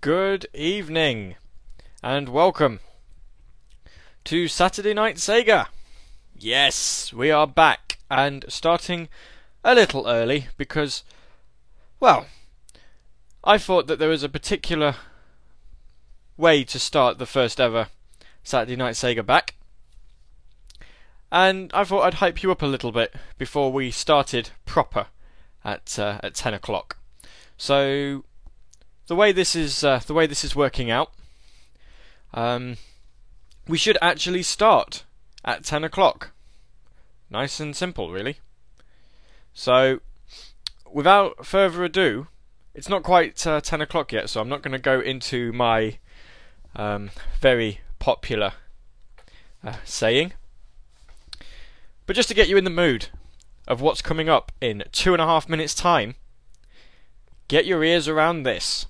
Good evening, and welcome to Saturday Night Sega. Yes, we are back and starting a little early because, well, I thought that there was a particular way to start the first ever Saturday Night Sega back. And I thought I'd hype you up a little bit before we started proper at uh, at ten o'clock. So the way this is uh, the way this is working out, um, we should actually start at ten o'clock. Nice and simple, really. So, without further ado, it's not quite uh, ten o'clock yet, so I'm not going to go into my um, very popular uh, saying. But just to get you in the mood of what's coming up in two and a half minutes' time, get your ears around this.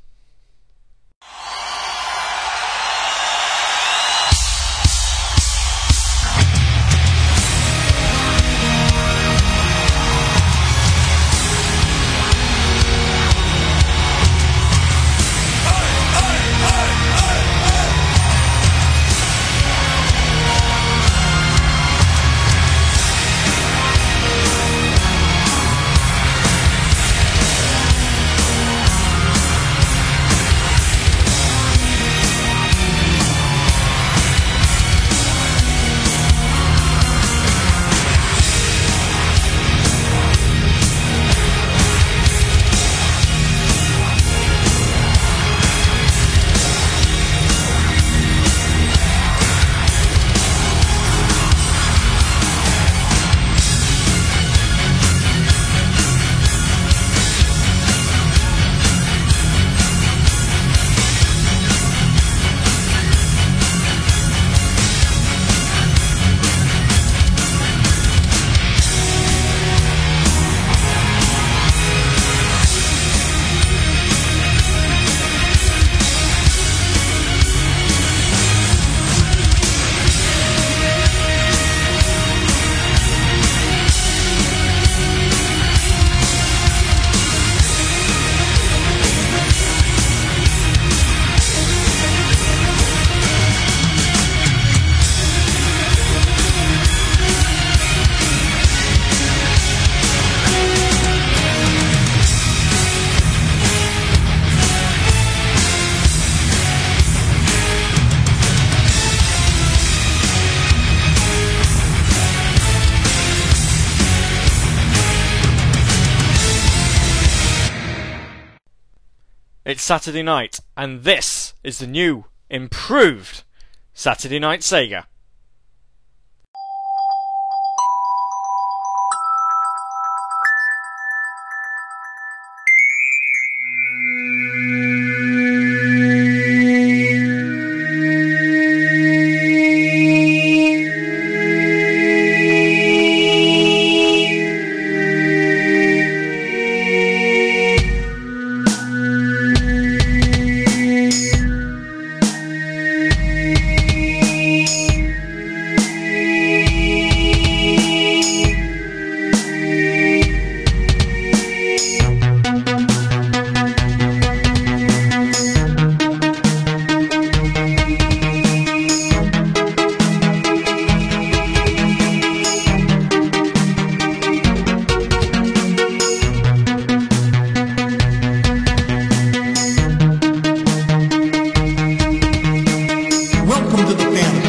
Saturday night, and this is the new, improved Saturday Night Sega. Welcome to the fantasy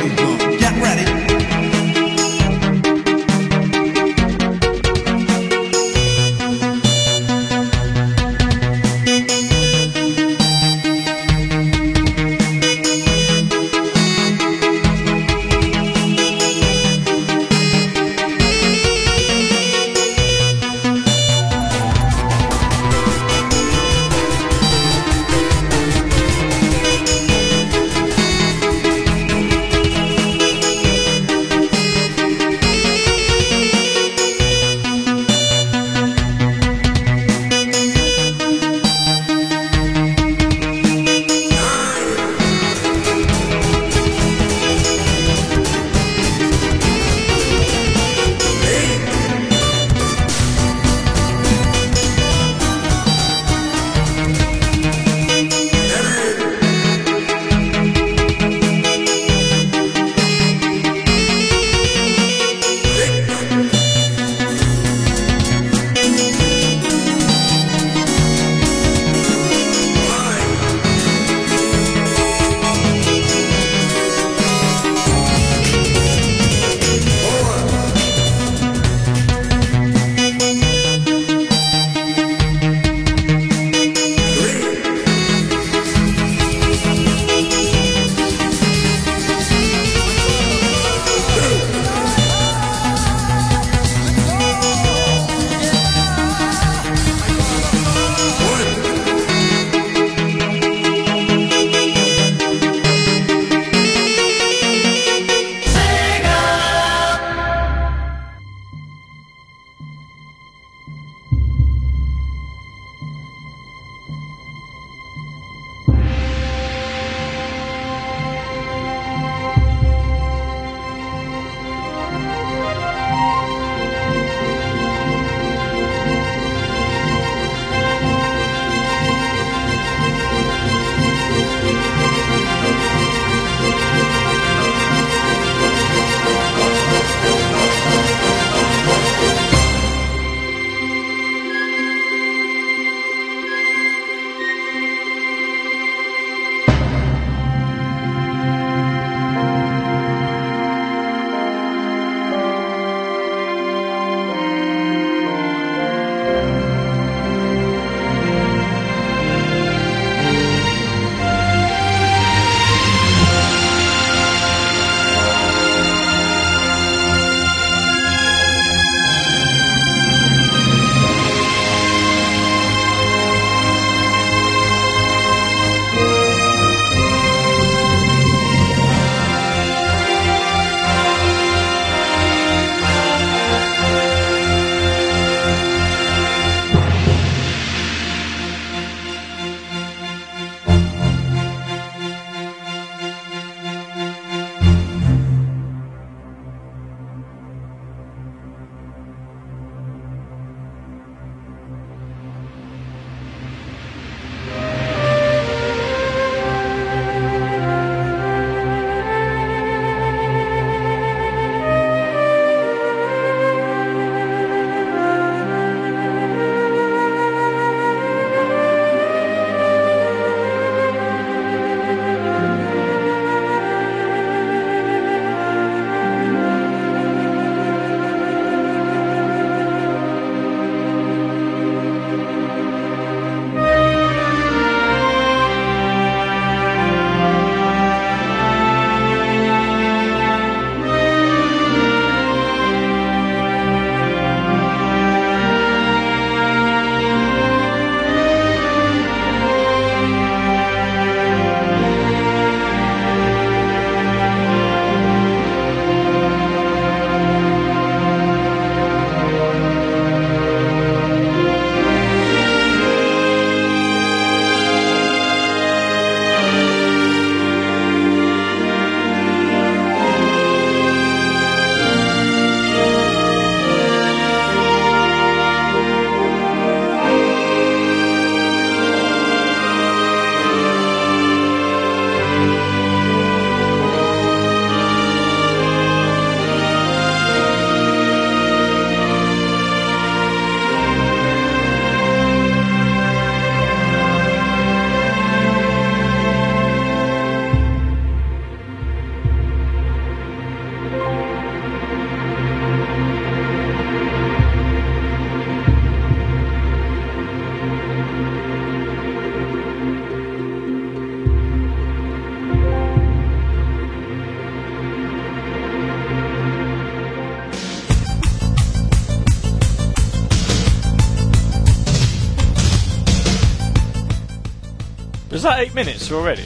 that eight minutes already?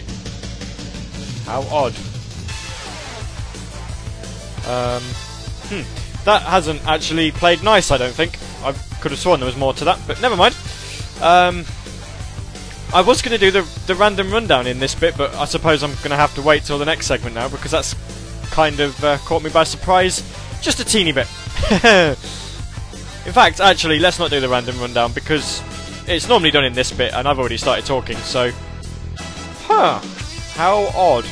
How odd. Um, hmm. That hasn't actually played nice, I don't think. I could have sworn there was more to that, but never mind. Um, I was going to do the, the random rundown in this bit, but I suppose I'm going to have to wait till the next segment now because that's kind of uh, caught me by surprise. Just a teeny bit. in fact, actually, let's not do the random rundown because it's normally done in this bit and I've already started talking, so. Huh. How odd.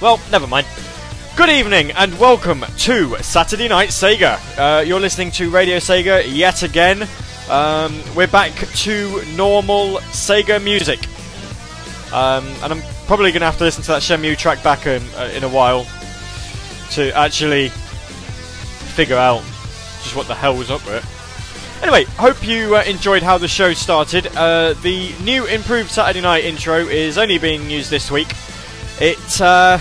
Well, never mind. Good evening and welcome to Saturday Night Sega. Uh, you're listening to Radio Sega yet again. Um, we're back to normal Sega music. Um, and I'm probably going to have to listen to that Shenmue track back in, uh, in a while to actually figure out just what the hell was up with it. Anyway, hope you uh, enjoyed how the show started. Uh, the new improved Saturday Night intro is only being used this week. It uh,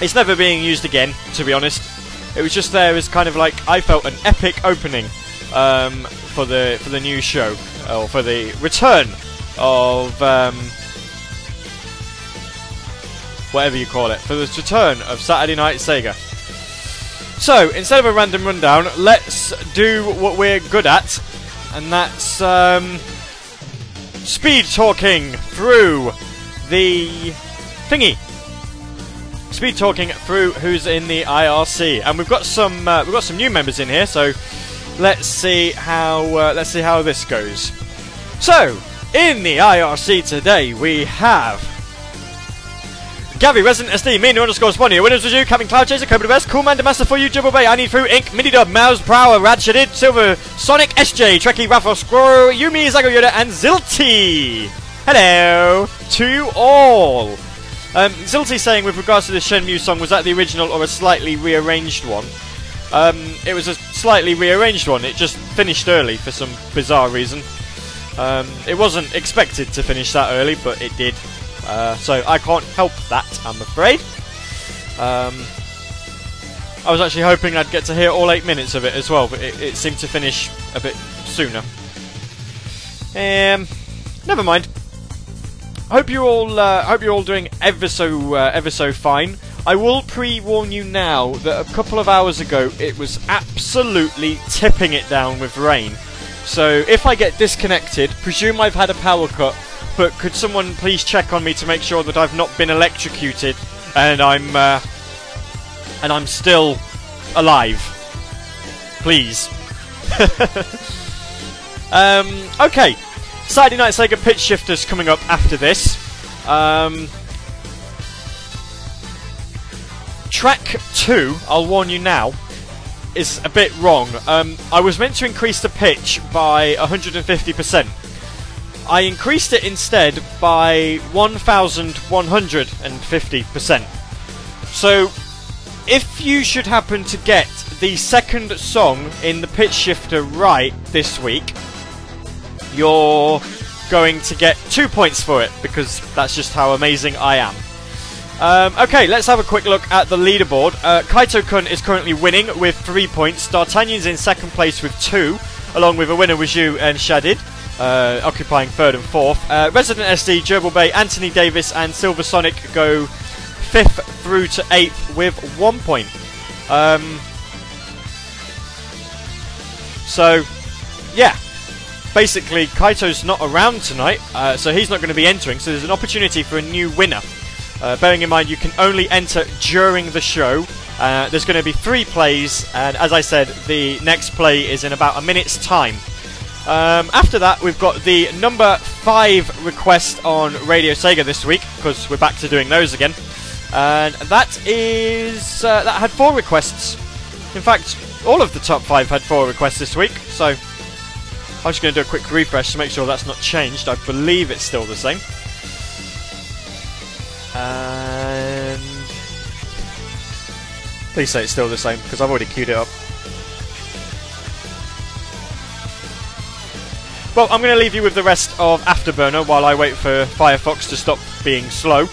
it's never being used again, to be honest. It was just there as kind of like I felt an epic opening um, for the for the new show or for the return of um, whatever you call it for the return of Saturday Night Sega. So instead of a random rundown, let's do what we're good at, and that's um, speed talking through the thingy speed talking through who's in the IRC, and we've got some uh, we've got some new members in here. So let's see how uh, let's see how this goes. So in the IRC today we have. Gavi, Resident SD, Mean underscore Spawny, Winners with you, Captain Cloud Chaser, Cobra the Cool Man, the Master for you, Jibble Bay, I Need Fruit, Ink, Mini Dub, Mouse, Prower, Rad Silver, Sonic, SJ, Trekkie, Raffle, Squirrel, Yumi, Zago Yoda, and Zilty! Hello to all! Um, Zilty saying with regards to the Shenmue song, was that the original or a slightly rearranged one? Um, it was a slightly rearranged one. It just finished early for some bizarre reason. Um, it wasn't expected to finish that early, but it did. Uh, so I can't help that, I'm afraid. Um, I was actually hoping I'd get to hear all eight minutes of it as well, but it, it seemed to finish a bit sooner. Um, never mind. Hope you're all uh, hope you're all doing ever so uh, ever so fine. I will pre-warn you now that a couple of hours ago it was absolutely tipping it down with rain. So if I get disconnected, presume I've had a power cut. But could someone please check on me to make sure that I've not been electrocuted and I'm uh, and I'm still alive? Please. um, okay. Saturday Night Sega Pitch Shifters coming up after this. Um, track 2, I'll warn you now, is a bit wrong. Um, I was meant to increase the pitch by 150%. I increased it instead by 1150%. So, if you should happen to get the second song in the pitch shifter right this week, you're going to get two points for it because that's just how amazing I am. Um, okay, let's have a quick look at the leaderboard. Uh, Kaito Kun is currently winning with three points. D'Artagnan's in second place with two, along with a winner was you and Shadid, uh, occupying third and fourth. Uh, Resident SD, Gerbil Bay, Anthony Davis, and Silver Sonic go fifth through to eighth with one point. Um, so, yeah, basically Kaito's not around tonight, uh, so he's not going to be entering. So there's an opportunity for a new winner. Uh, bearing in mind, you can only enter during the show. Uh, there's going to be three plays, and as I said, the next play is in about a minute's time. Um, after that, we've got the number five request on Radio Sega this week because we're back to doing those again, and that is uh, that had four requests. In fact, all of the top five had four requests this week. So I'm just going to do a quick refresh to make sure that's not changed. I believe it's still the same. And please say it's still the same because I've already queued it up. Well, I'm going to leave you with the rest of Afterburner while I wait for Firefox to stop being slow.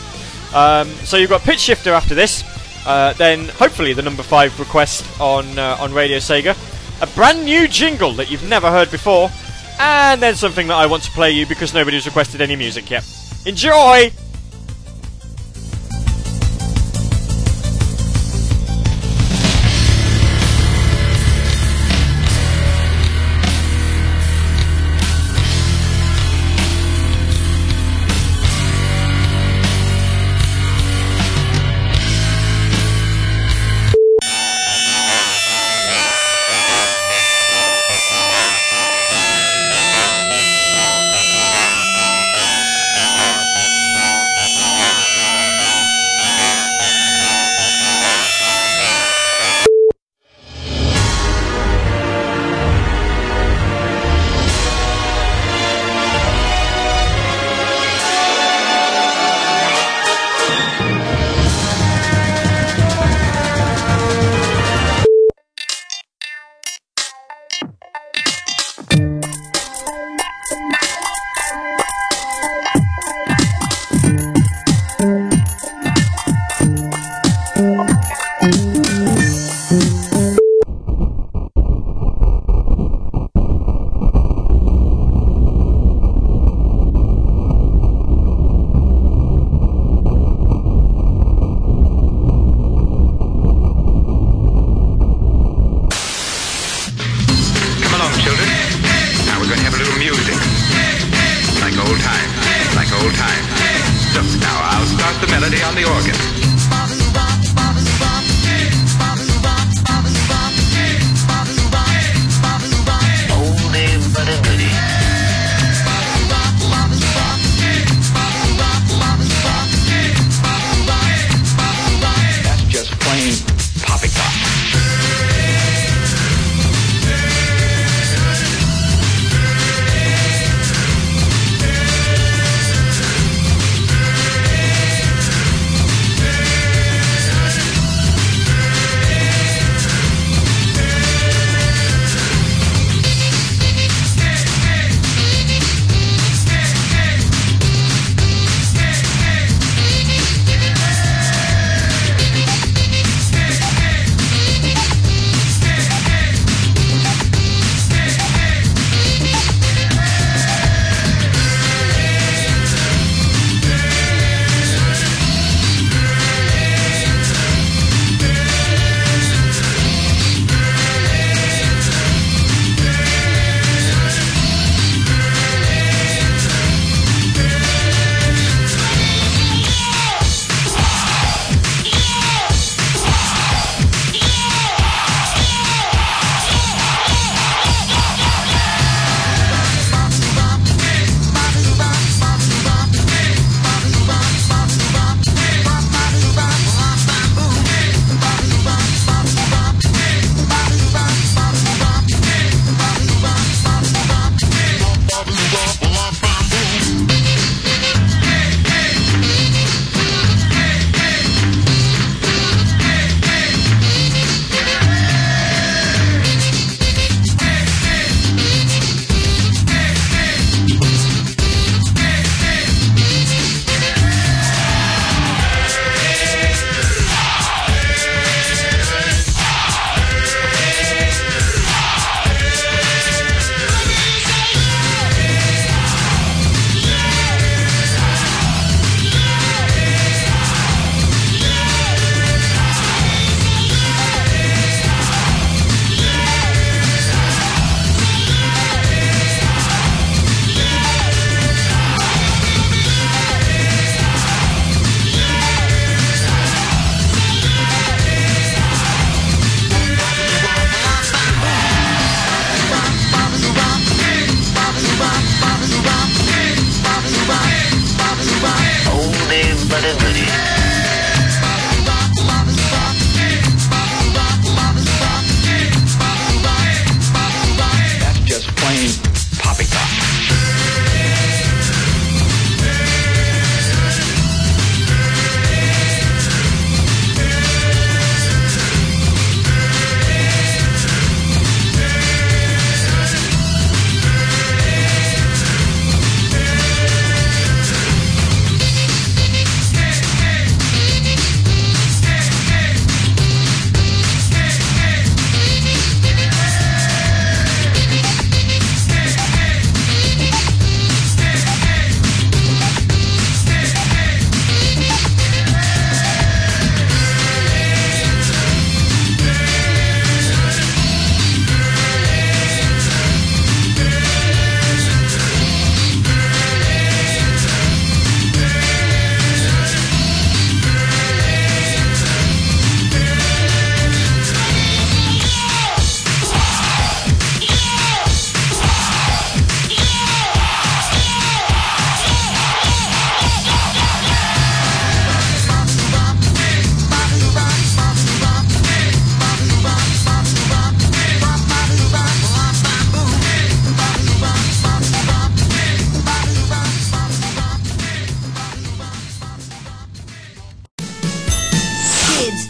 Um, so you've got Pitch Shifter after this, uh, then hopefully the number five request on uh, on Radio Sega, a brand new jingle that you've never heard before, and then something that I want to play you because nobody's requested any music yet. Enjoy!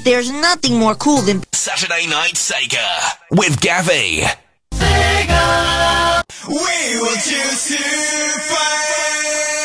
There's nothing more cool than Saturday Night Sega with Gavi. We will choose to fight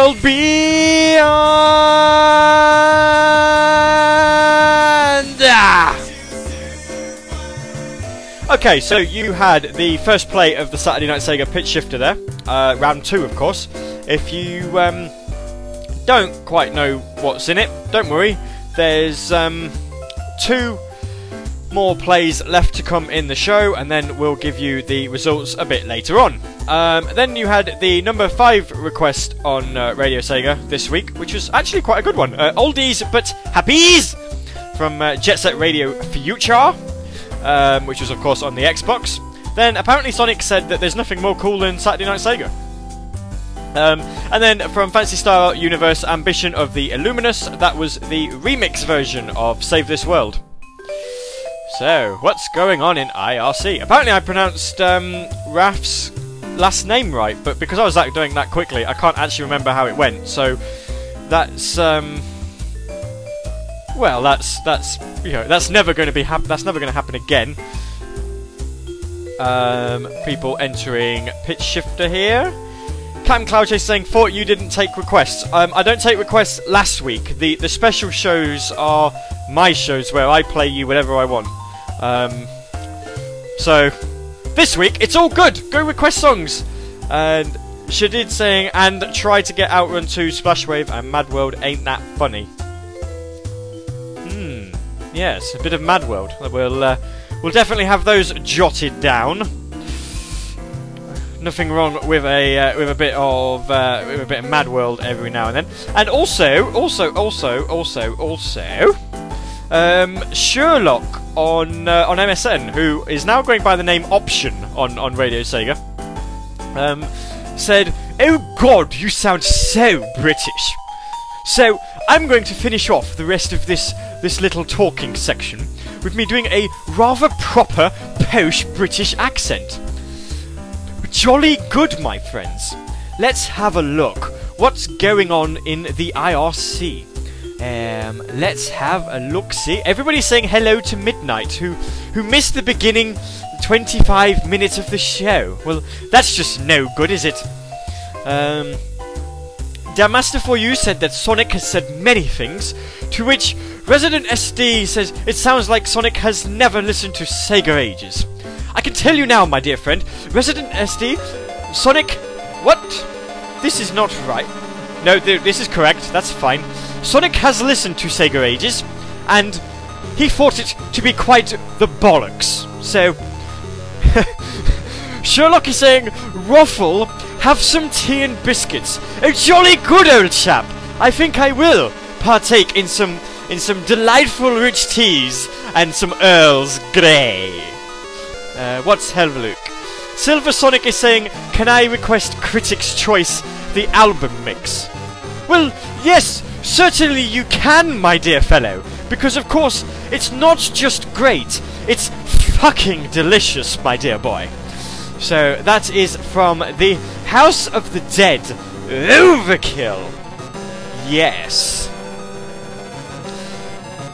world beyond. Ah! Okay, so you had the first play of the Saturday Night Sega pitch shifter there, uh, round two, of course. If you um, don't quite know what's in it, don't worry. There's um, two more plays left to come in the show, and then we'll give you the results a bit later on. Um, then you had the number five request on uh, Radio Sega this week, which was actually quite a good one. Uh, oldies but happies from uh, Jet Set Radio Future. um, which was of course on the Xbox. Then apparently Sonic said that there's nothing more cool than Saturday Night Sega. Um, and then from Phantasy Star Universe Ambition of the Illuminus, that was the remix version of Save This World. So, what's going on in IRC? Apparently, I pronounced um, Raf's last name right, but because I was like, doing that quickly, I can't actually remember how it went. So, that's um, well, that's that's you know that's never going to be hap- that's never going to happen again. Um, people entering pitch shifter here. Cam Cloud Chase saying, "Thought you didn't take requests." Um, I don't take requests last week. The the special shows are my shows where I play you whatever I want. Um, so this week it's all good. Go request songs. And Shadid saying, "And try to get Outrun 2, Splash Wave, and Mad World. Ain't that funny?" Hmm. Yes, a bit of Mad World. We'll uh, we'll definitely have those jotted down nothing wrong with a uh, with a bit of uh, with a bit of Mad World every now and then. And also, also, also, also, also, um, Sherlock on uh, on MSN, who is now going by the name Option on on Radio Sega, um, said, "Oh God, you sound so British." So I'm going to finish off the rest of this this little talking section with me doing a rather proper posh British accent. Jolly good, my friends. Let's have a look. What's going on in the IRC? Um, let's have a look. See, everybody's saying hello to Midnight, who who missed the beginning 25 minutes of the show. Well, that's just no good, is it? Um, Damaster for you said that Sonic has said many things, to which Resident SD says it sounds like Sonic has never listened to Sega Ages. I can tell you now, my dear friend, Resident SD, Sonic. What? This is not right. No, th- this is correct. That's fine. Sonic has listened to Sega Ages, and he thought it to be quite the bollocks. So. Sherlock is saying, Ruffle, have some tea and biscuits. A jolly good old chap. I think I will partake in some in some delightful rich teas and some Earl's Grey. Uh, what's Helveluke? Silver Sonic is saying, Can I request Critics' Choice, the album mix? Well, yes, certainly you can, my dear fellow, because of course, it's not just great, it's fucking delicious, my dear boy. So, that is from the House of the Dead Overkill. Yes.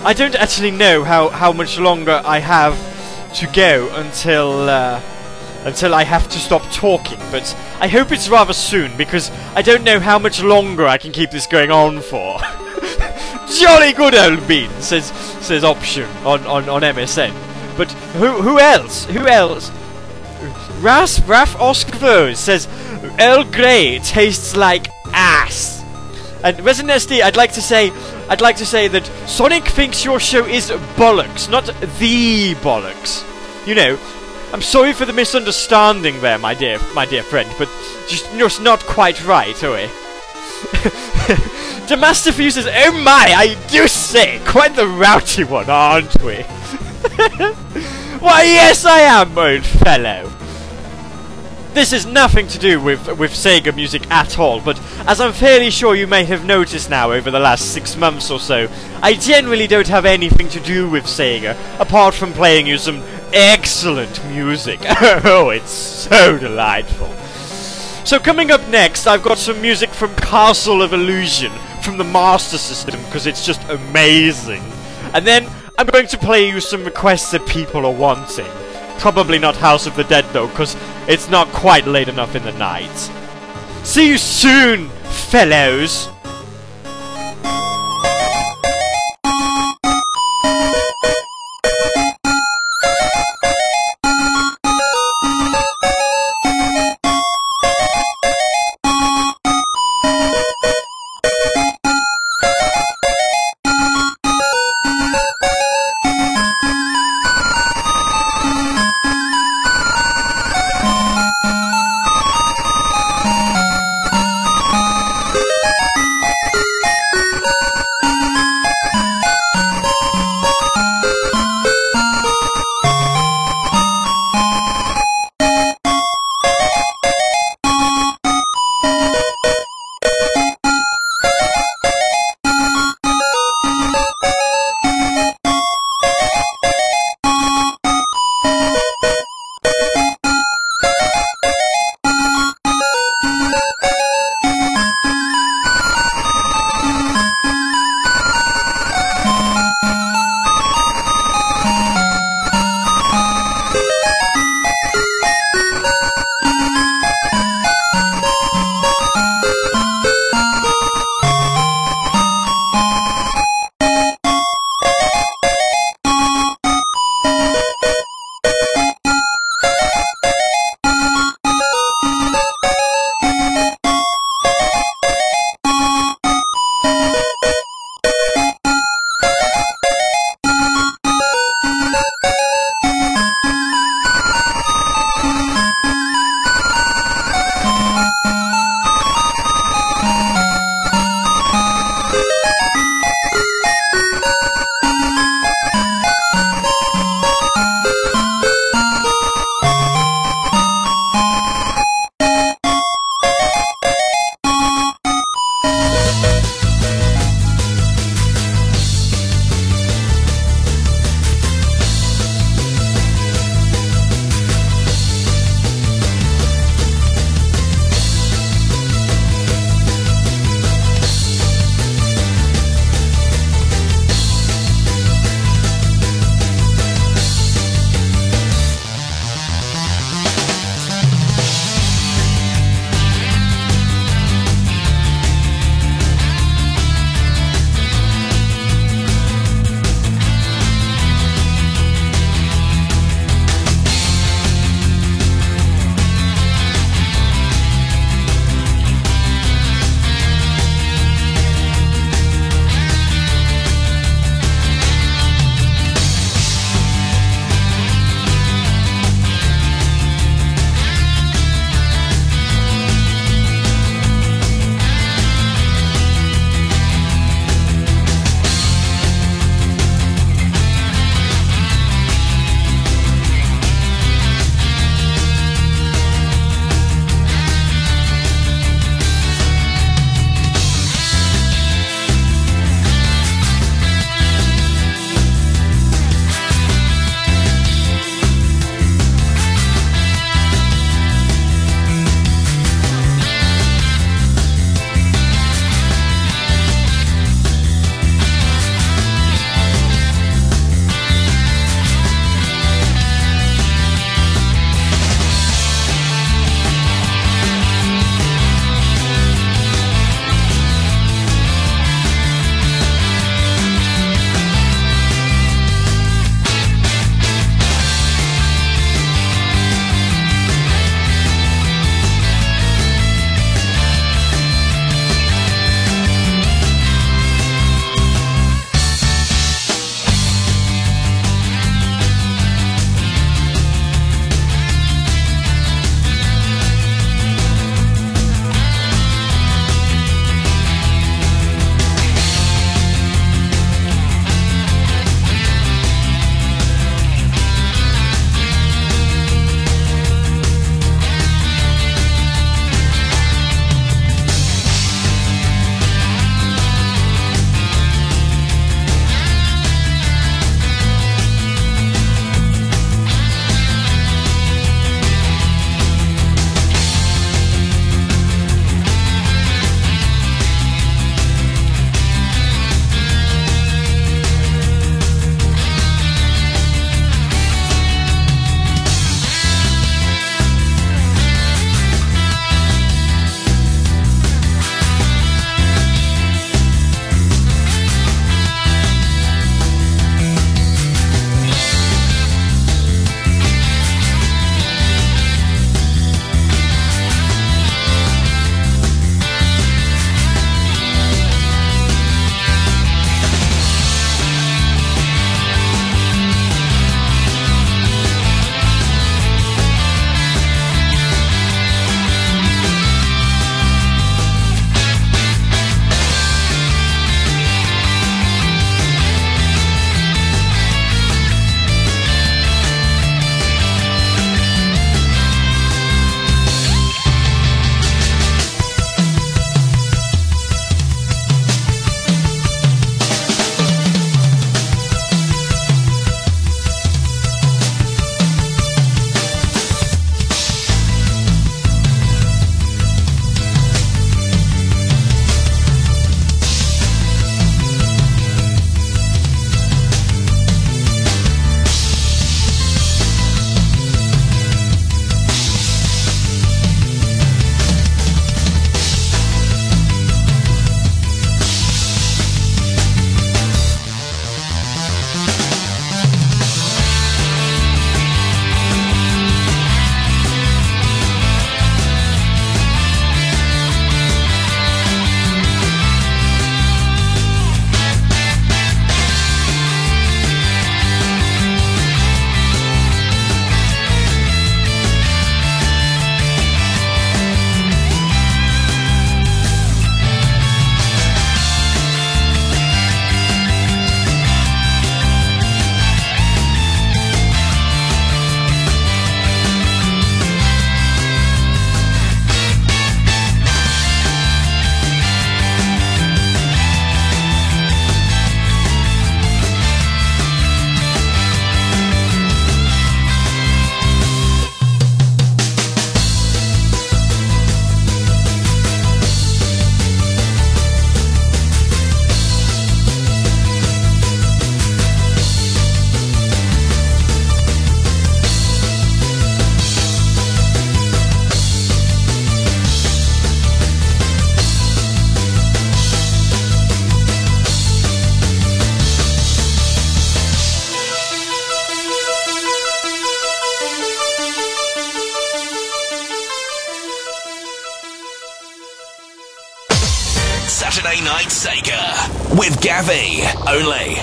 I don't actually know how, how much longer I have to go until uh, until I have to stop talking, but I hope it's rather soon because I don't know how much longer I can keep this going on for. Jolly good old bean says says option on, on, on MSN. But who who else? Who else? Ras Raf Oskvo says Earl Grey tastes like ass. And Resident SD, I'd like to say I'd like to say that Sonic thinks your show is bollocks, not the bollocks. You know, I'm sorry for the misunderstanding there, my dear, my dear friend, but just, just not quite right, are we? Demaster says, "Oh my, I do say, quite the rowdy one, aren't we?" Why, yes, I am, old fellow. This is nothing to do with, with Sega music at all, but as I'm fairly sure you may have noticed now over the last six months or so, I generally don't have anything to do with Sega, apart from playing you some excellent music. oh, it's so delightful. So coming up next, I've got some music from Castle of Illusion, from the Master System, because it's just amazing. And then I'm going to play you some requests that people are wanting. Probably not House of the Dead though, because it's not quite late enough in the night. See you soon, fellows!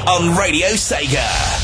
On Radio Sega.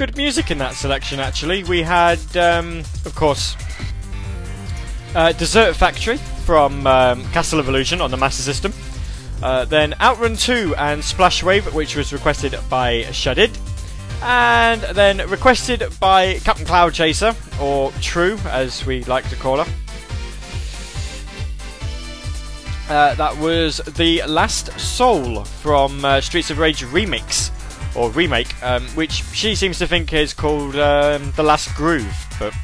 Good music in that selection, actually. We had, um, of course, uh, Desert Factory from um, Castle of Illusion on the Master System. Uh, then Outrun 2 and Splash Wave, which was requested by Shadid. And then requested by Captain Cloud Chaser, or True, as we like to call her. Uh, that was The Last Soul from uh, Streets of Rage Remix, or Remake, um, which she seems to think is called um, The Last Groove, but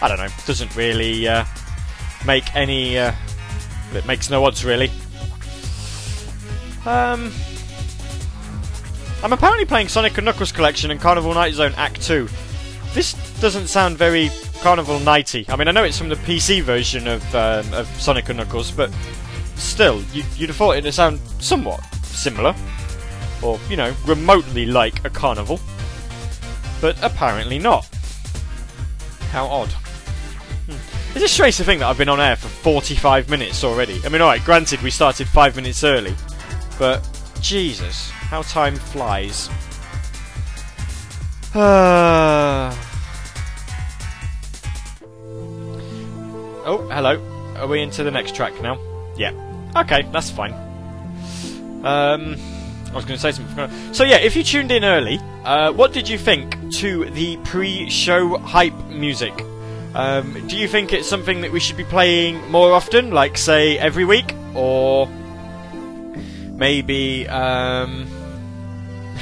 I don't know, doesn't really uh, make any. Uh, it makes no odds really. Um, I'm apparently playing Sonic and Knuckles Collection and Carnival Night Zone Act 2. This doesn't sound very Carnival Nighty. I mean, I know it's from the PC version of, um, of Sonic and Knuckles, but still, you, you'd have thought it'd sound somewhat similar. Or, you know, remotely like a carnival. But apparently not. How odd. Hmm. It's a strange to think that I've been on air for 45 minutes already. I mean, alright, granted, we started five minutes early, but Jesus, how time flies. Uh... Oh, hello. Are we into the next track now? Yeah. Okay, that's fine. Um, I was going to say something. So yeah, if you tuned in early, uh, what did you think to the pre-show hype music? Um, do you think it's something that we should be playing more often, like say every week, or maybe um,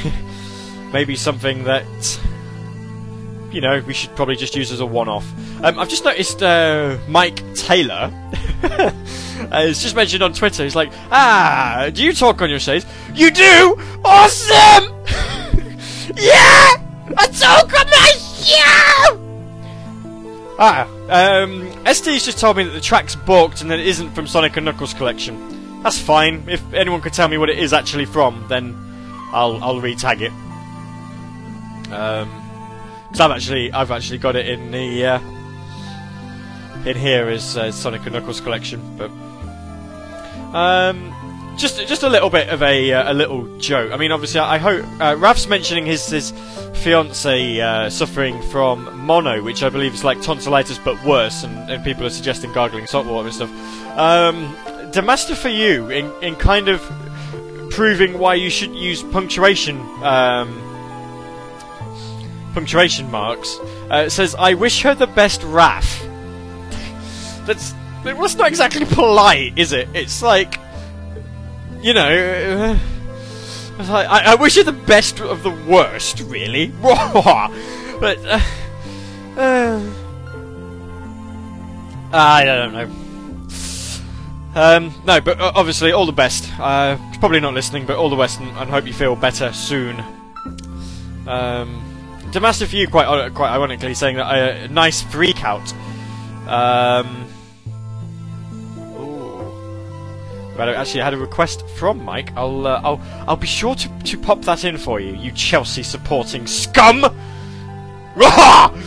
maybe something that you know we should probably just use as a one-off? Um, I've just noticed uh, Mike Taylor. uh, it's just mentioned on Twitter. He's like, "Ah, do you talk on your shows? You do? Awesome! yeah, I talk on my show." Ah, um, SD's just told me that the track's booked and that it isn't from Sonic and Knuckles collection. That's fine. If anyone could tell me what it is actually from, then I'll I'll re-tag it. Um, because I've actually I've actually got it in the uh, in here is uh, Sonic and Knuckles collection, but um, just just a little bit of a uh, a little joke. I mean, obviously, I, hope uh, Raf's mentioning his his fiance uh, suffering from mono, which I believe is like tonsillitis but worse, and, and people are suggesting gargling salt water and stuff. Um, Demaster for you in in kind of proving why you should use punctuation. Um, punctuation marks uh, says I wish her the best Raf that's that's not exactly polite, is it? It's like, you know, uh, I, I wish you the best of the worst, really. but uh, uh, I don't know. Um, no, but uh, obviously, all the best. Uh, probably not listening, but all the best, and, and hope you feel better soon. Um, Demaster for you, quite uh, quite ironically, saying that a uh, nice freak out. Um, But actually I had a request from Mike. I'll uh, I'll I'll be sure to to pop that in for you. You Chelsea supporting scum!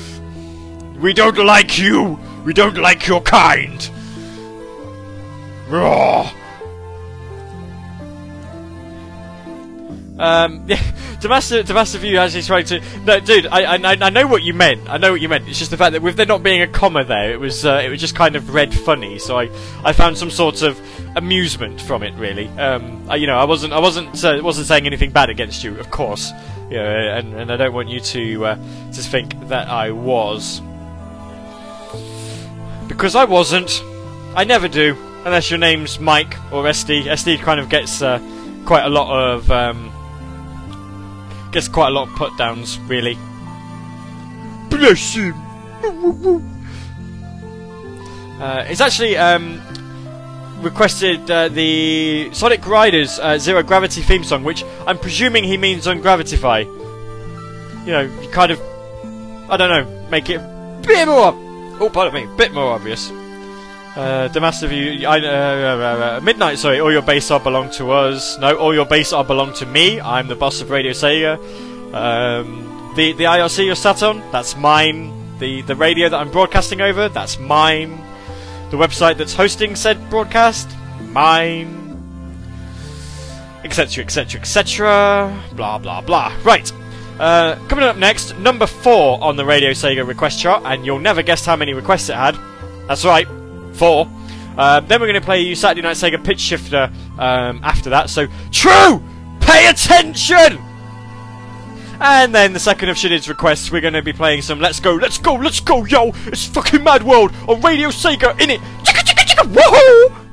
We don't like you. We don't like your kind. Raw. Um, yeah, Demaster for you actually trying to. No, dude, I, I, I know what you meant. I know what you meant. It's just the fact that with there not being a comma there, it was, uh, it was just kind of read funny. So I, I found some sort of amusement from it. Really, um, I, you know, I wasn't, I wasn't, uh, wasn't saying anything bad against you, of course. Yeah, and, and I don't want you to, uh, to think that I was, because I wasn't. I never do, unless your name's Mike or SD. SD kind of gets uh, quite a lot of. Um, gets quite a lot of put downs, really. Bless him. Uh, it's actually um, requested uh, the Sonic Riders uh, Zero Gravity theme song, which I'm presuming he means Un-Gravitify. You know, you kind of, I don't know, make it a bit more. Oh, pardon me, a bit more obvious. Uh, you, I, uh, uh, uh, midnight. Sorry, all your base are belong to us. No, all your base are belong to me. I'm the boss of Radio Sega. Um, the the IRC you're sat on, that's mine. The the radio that I'm broadcasting over, that's mine. The website that's hosting said broadcast, mine. Etc. Etc. Etc. Blah blah blah. Right. Uh, coming up next, number four on the Radio Sega request chart, and you'll never guess how many requests it had. That's right, four. Uh, then we're going to play you Saturday Night Sega Pitch Shifter um, after that. So, true! Pay attention! And then the second of Shadid's requests, we're going to be playing some Let's Go, Let's Go, Let's Go, yo! It's fucking Mad World on Radio Sega, in it! Woohoo!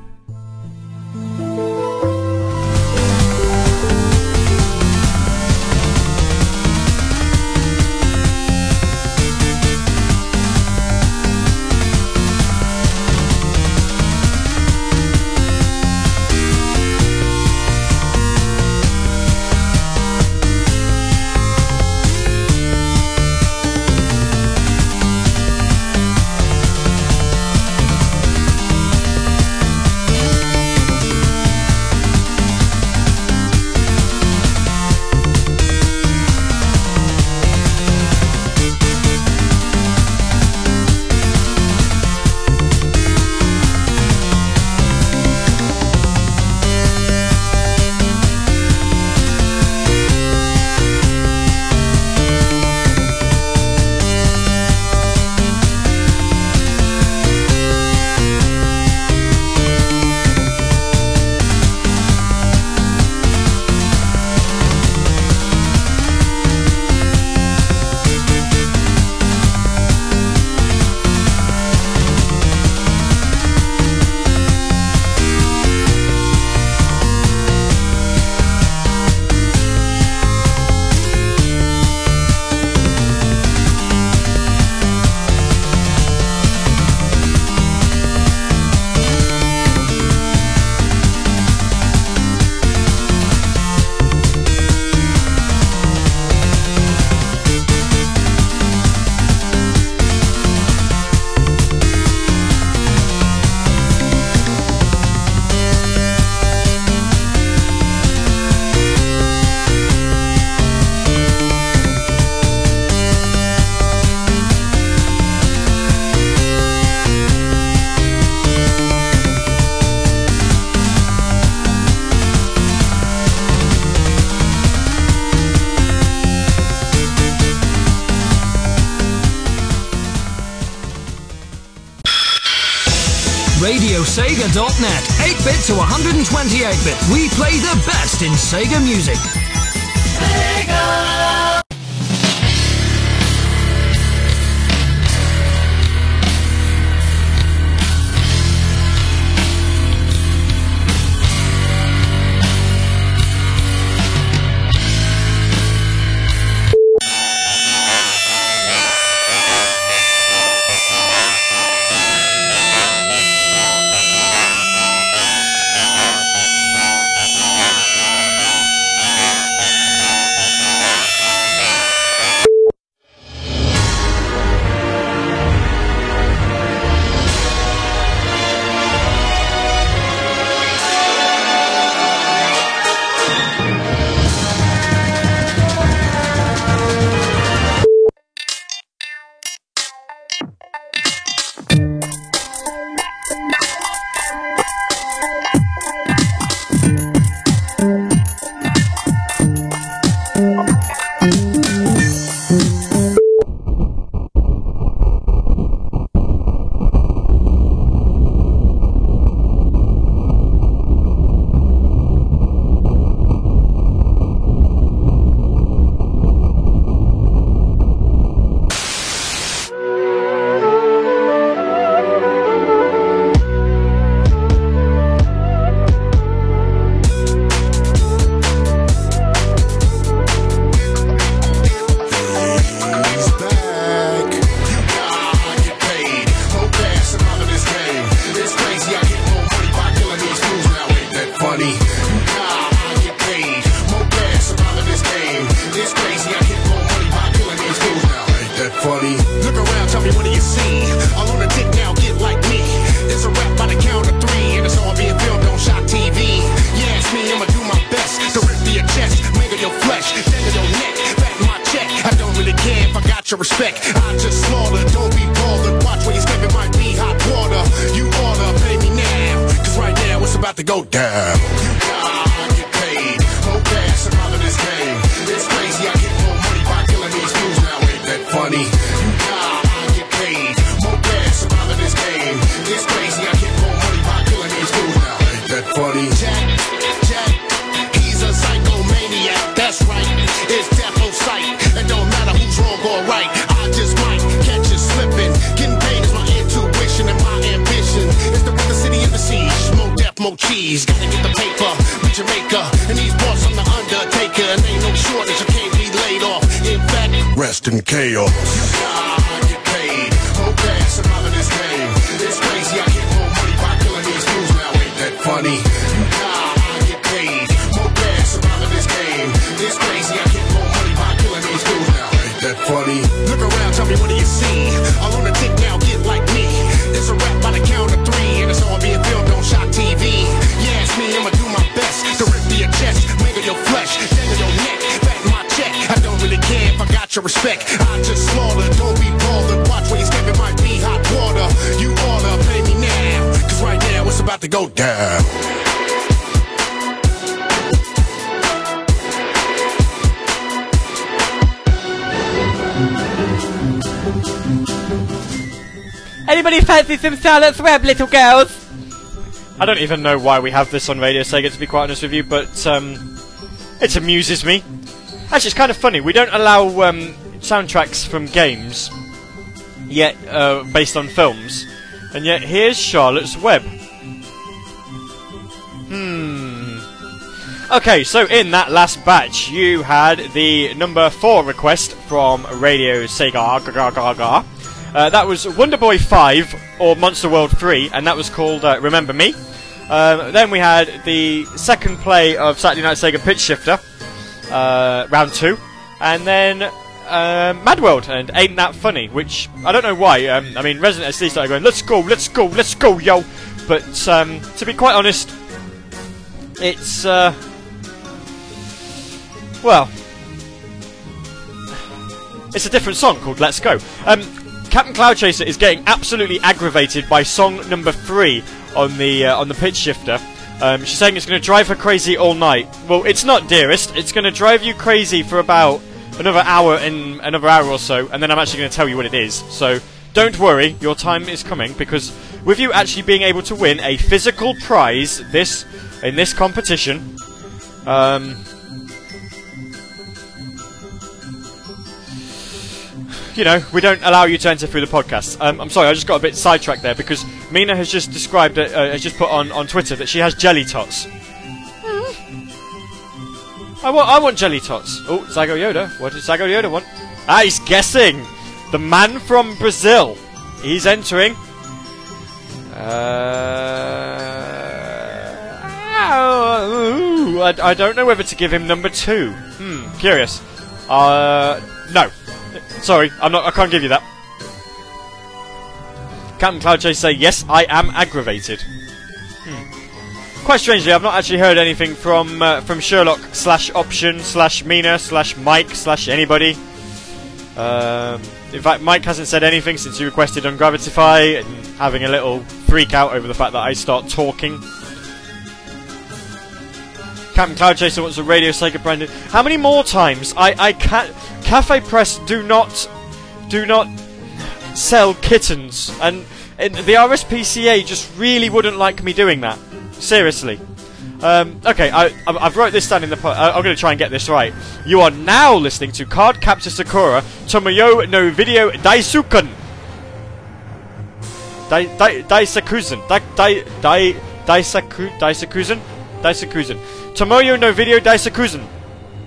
RadioSega.net. 8-bit to 128-bit. We play the best in Sega music. I just slaughter, don't be bothered. Watch where you stepping, might be hot water. You oughta pay me now, cause right now it's about to go down. Anybody fancy some Charlotte's Web, little girls? I don't even know why we have this on Radio Sega, to be quite honest with you, but um, it amuses me. Actually, it's kind of funny. We don't allow um, soundtracks from games, yet uh, based on films, and yet here's Charlotte's Web. Hmm. Okay, so in that last batch, you had the number four request from Radio Sega. Ga, ga. Uh, that was Wonder Boy 5 or Monster World 3, and that was called uh, Remember Me. Um, then we had the second play of Saturday Night Sega Pitch Shifter, uh, round two, and then um, Mad World and Ain't That Funny, which I don't know why. Um, I mean, Resident SD started going, "Let's go, let's go, let's go, yo!" But um, to be quite honest, it's uh, well, it's a different song called "Let's Go." Um, Captain Cloud Chaser is getting absolutely aggravated by song number three on the uh, on the pitch shifter. Um, she's saying it's going to drive her crazy all night. Well, it's not, dearest. It's going to drive you crazy for about another hour and another hour or so, and then I'm actually going to tell you what it is. So don't worry, your time is coming because with you actually being able to win a physical prize this in this competition, um, you know, we don't allow you to enter through the podcast. Um, I'm sorry, I just got a bit sidetracked there because Mina has just described, it, uh, has just put on, on Twitter that she has jelly tots. I want, I want jelly tots. Oh, Zago Yoda. What does Zago Yoda want? Ah, he's guessing. The man from Brazil. He's entering. Uh, ooh, I, I don't know whether to give him number two. Hmm, curious. Uh, no. Sorry, I'm not. I can't give you that. Captain Cloud Chase say yes, I am aggravated. Quite strangely, I've not actually heard anything from uh, from Sherlock slash Option slash Mina slash Mike slash anybody. Um, in fact, Mike hasn't said anything since he requested Un-Gravitify having a little freak out over the fact that I start talking. Captain Cloud Chaser wants a Radio Sega branded. How many more times? I I can't. Cafe Press do not do not sell kittens, and, and the RSPCA just really wouldn't like me doing that. Seriously. Um, okay, I, I've wrote this down in the. Po- I'm going to try and get this right. You are now listening to Cardcaptor Sakura Tomoyo no Video Daisuken. Dai Dai Daisakuzan. Dai Dai Dai Daisaku Daisakuzan. Daisakuzan. Tomoyo no Video Daisakuzan.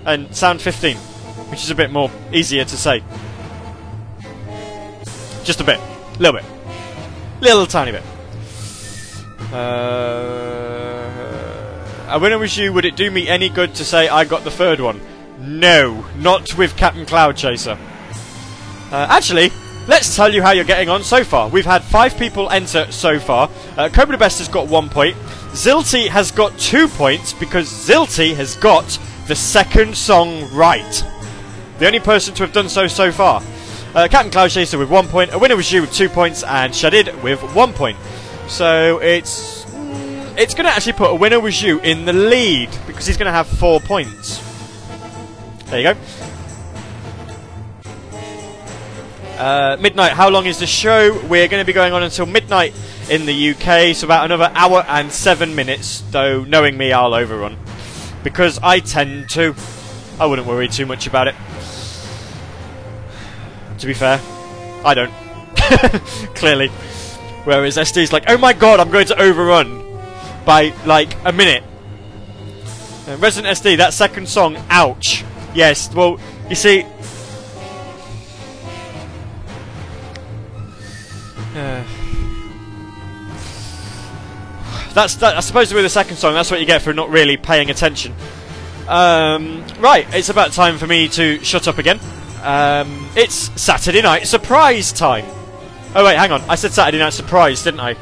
And sound 15, which is a bit more easier to say. Just a bit, A little bit, little tiny bit. Uh, I with you, would it do me any good to say I got the third one? No, not with Captain Cloud Chaser. Uh, actually, let's tell you how you're getting on so far. We've had five people enter so far. Uh, Cobra Best has got one point. Zilty has got two points because Zilty has got the second song right. The only person to have done so so far. Uh, Captain Cloud Chaser with one point, a winner was you with two points, and Shadid with one point. So it's mm, it's going to actually put a winner was you in the lead because he's going to have four points. There you go. Uh, midnight. How long is the show? We're going to be going on until midnight in the UK, so about another hour and seven minutes. Though knowing me, I'll overrun because I tend to. I wouldn't worry too much about it. To be fair, I don't. Clearly. Whereas SD's like, oh my god, I'm going to overrun by like a minute. Uh, Resident SD, that second song, ouch. Yes, well, you see. Uh, that's that. I suppose with the second song, that's what you get for not really paying attention. Um, right, it's about time for me to shut up again. Um, it's Saturday night surprise time. Oh wait, hang on. I said Saturday night surprise, didn't I?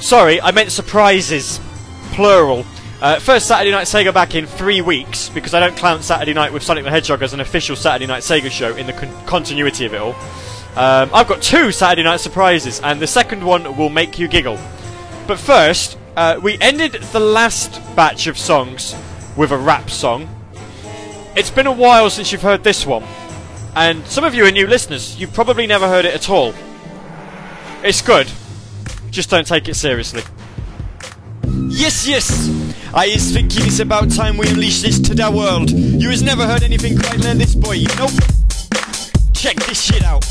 Sorry, I meant surprises, plural. Uh, first Saturday Night Sega back in three weeks because I don't count Saturday Night with Sonic the Hedgehog as an official Saturday Night Sega show in the con- continuity of it all. Um, I've got two Saturday Night surprises, and the second one will make you giggle. But first, uh, we ended the last batch of songs with a rap song. It's been a while since you've heard this one, and some of you are new listeners. You've probably never heard it at all. It's good. Just don't take it seriously. Yes, yes! I is thinking it's about time we unleash this to the world. You has never heard anything quite like this, boy. Nope. Check this shit out.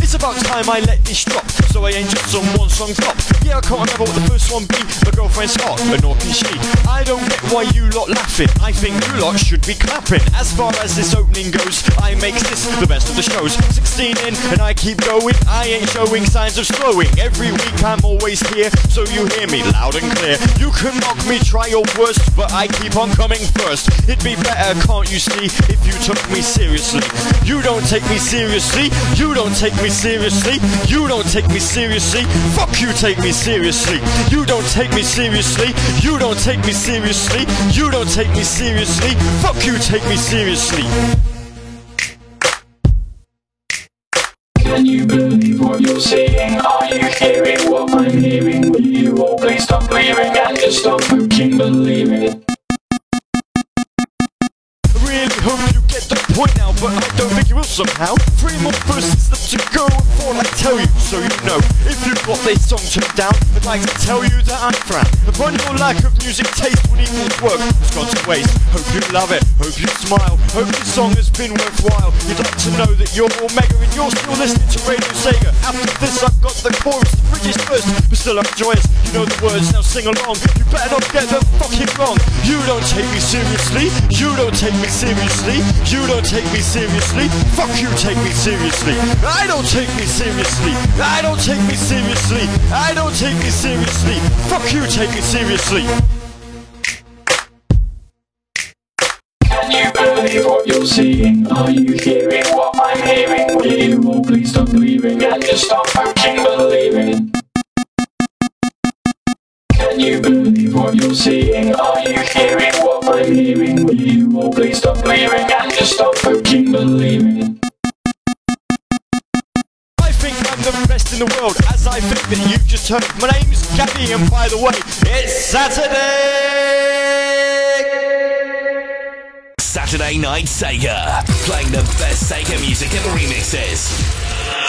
It's about time I let this drop, so I ain't just some one song flop. Yeah, I can't remember what the first one be. My girlfriend's hot, but nor can she. I don't get why you lot laughing. I think you lot should be clapping. As far as this opening goes, I make this the best of the shows. 16 in, and I keep going. I ain't showing signs of slowing. Every week I'm always here, so you hear me loud and clear. You can mock me, try your worst, but I keep on coming first. It'd be better, can't you see, if you took me seriously. You don't take me seriously. You don't take me seriously. You don't take me seriously. Fuck you, take me seriously. You don't take me seriously. You don't take me seriously. You don't take me seriously. Fuck you, take me seriously. Can you believe what you're seeing? Are you hearing what I'm hearing? Will you all please stop believing and just stop fucking believing? I really hope you get the point now, but I don't think you will somehow. Three more verses left to go before I tell you, so you know. If you've got this song turned down, I'd like to tell you that I'm frown upon your lack of music taste when equals work has gone to waste. Hope you love it, hope you smile, hope this song has been worthwhile. You'd like to know that you're Omega and you're still listening to Radio Sega. After this, I've got the chorus, the bridge is first, but still I'm joyous. You know the words, now sing along. You better not get them fucking wrong. You don't take me seriously. You don't take me seriously. You don't take me seriously. Fuck you, take me seriously. I don't take me seriously. I don't take me seriously. I don't take me seriously. Fuck you, take me seriously. Can you believe what you're seeing? Are you hearing what I'm hearing? Will you all please stop believing and just stop fucking believing? Can you believe what you're seeing? Are you hearing what I'm hearing? Will you all please stop believing and just stop fucking believing? I think I'm the best in the world, as I think that you've just heard. My name's Gabby, and by the way, it's Saturday! Saturday Night Sega. Playing the best Sega music and remixes.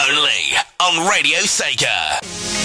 Only on Radio Sega.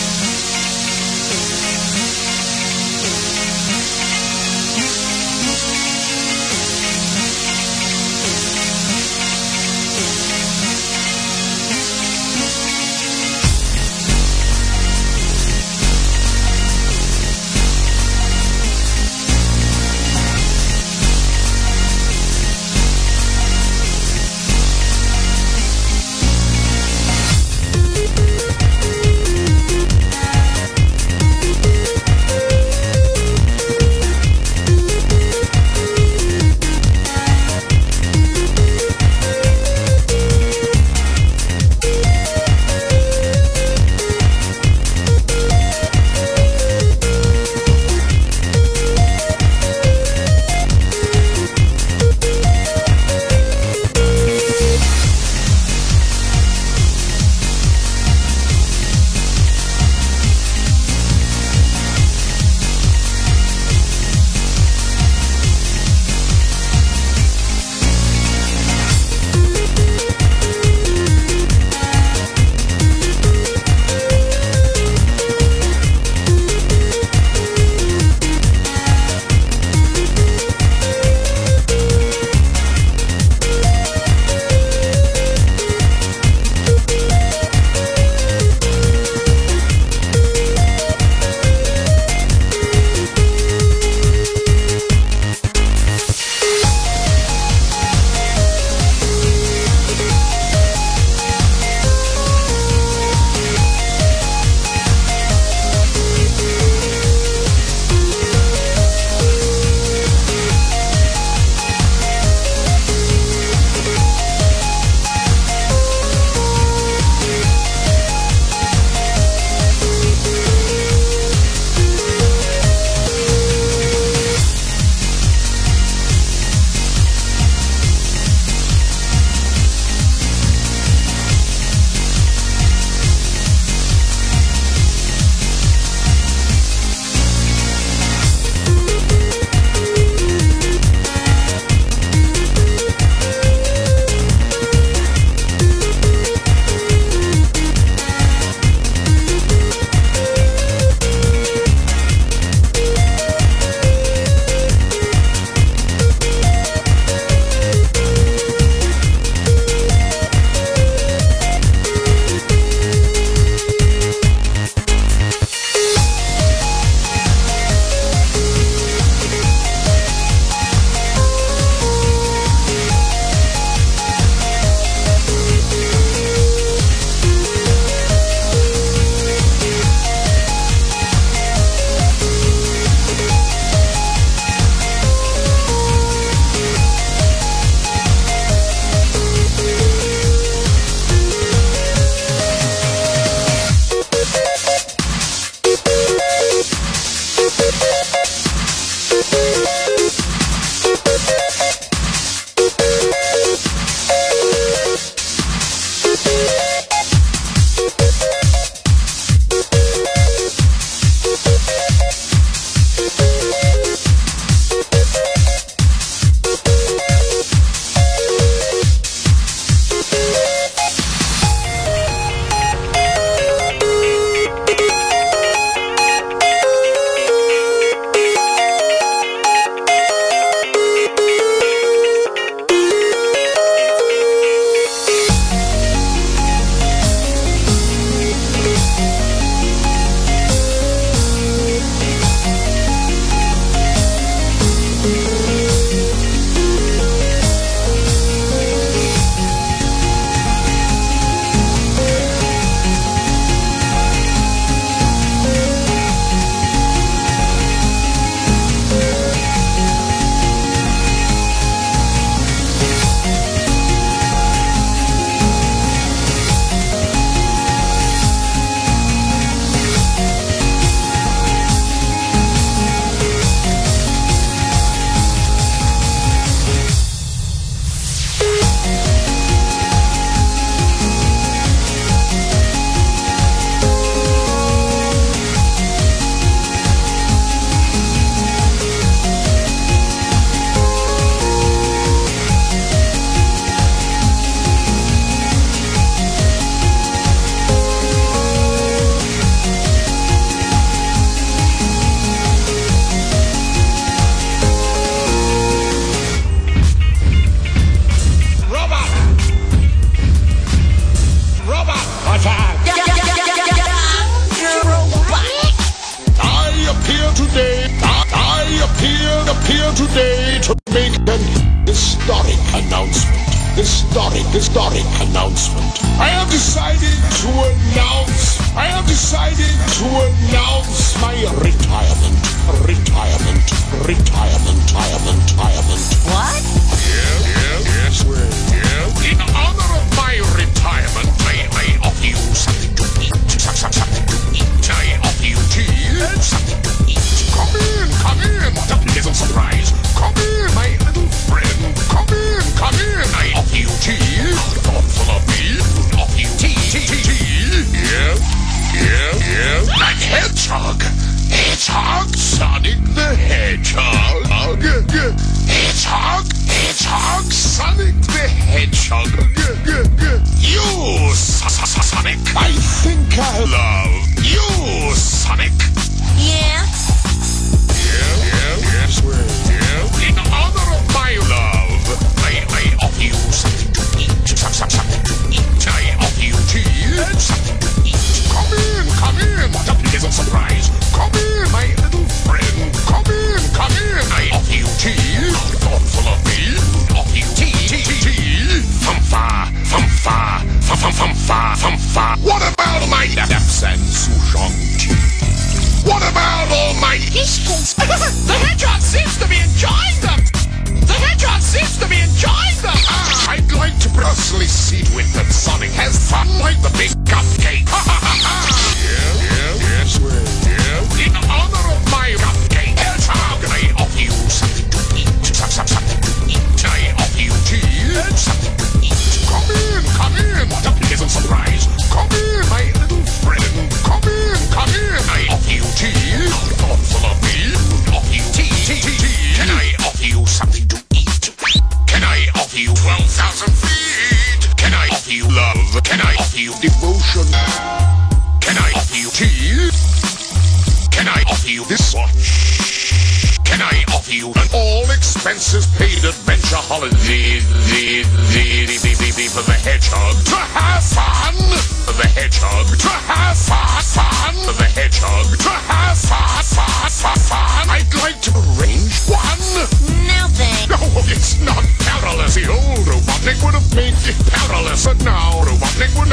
Yes, now the one thing we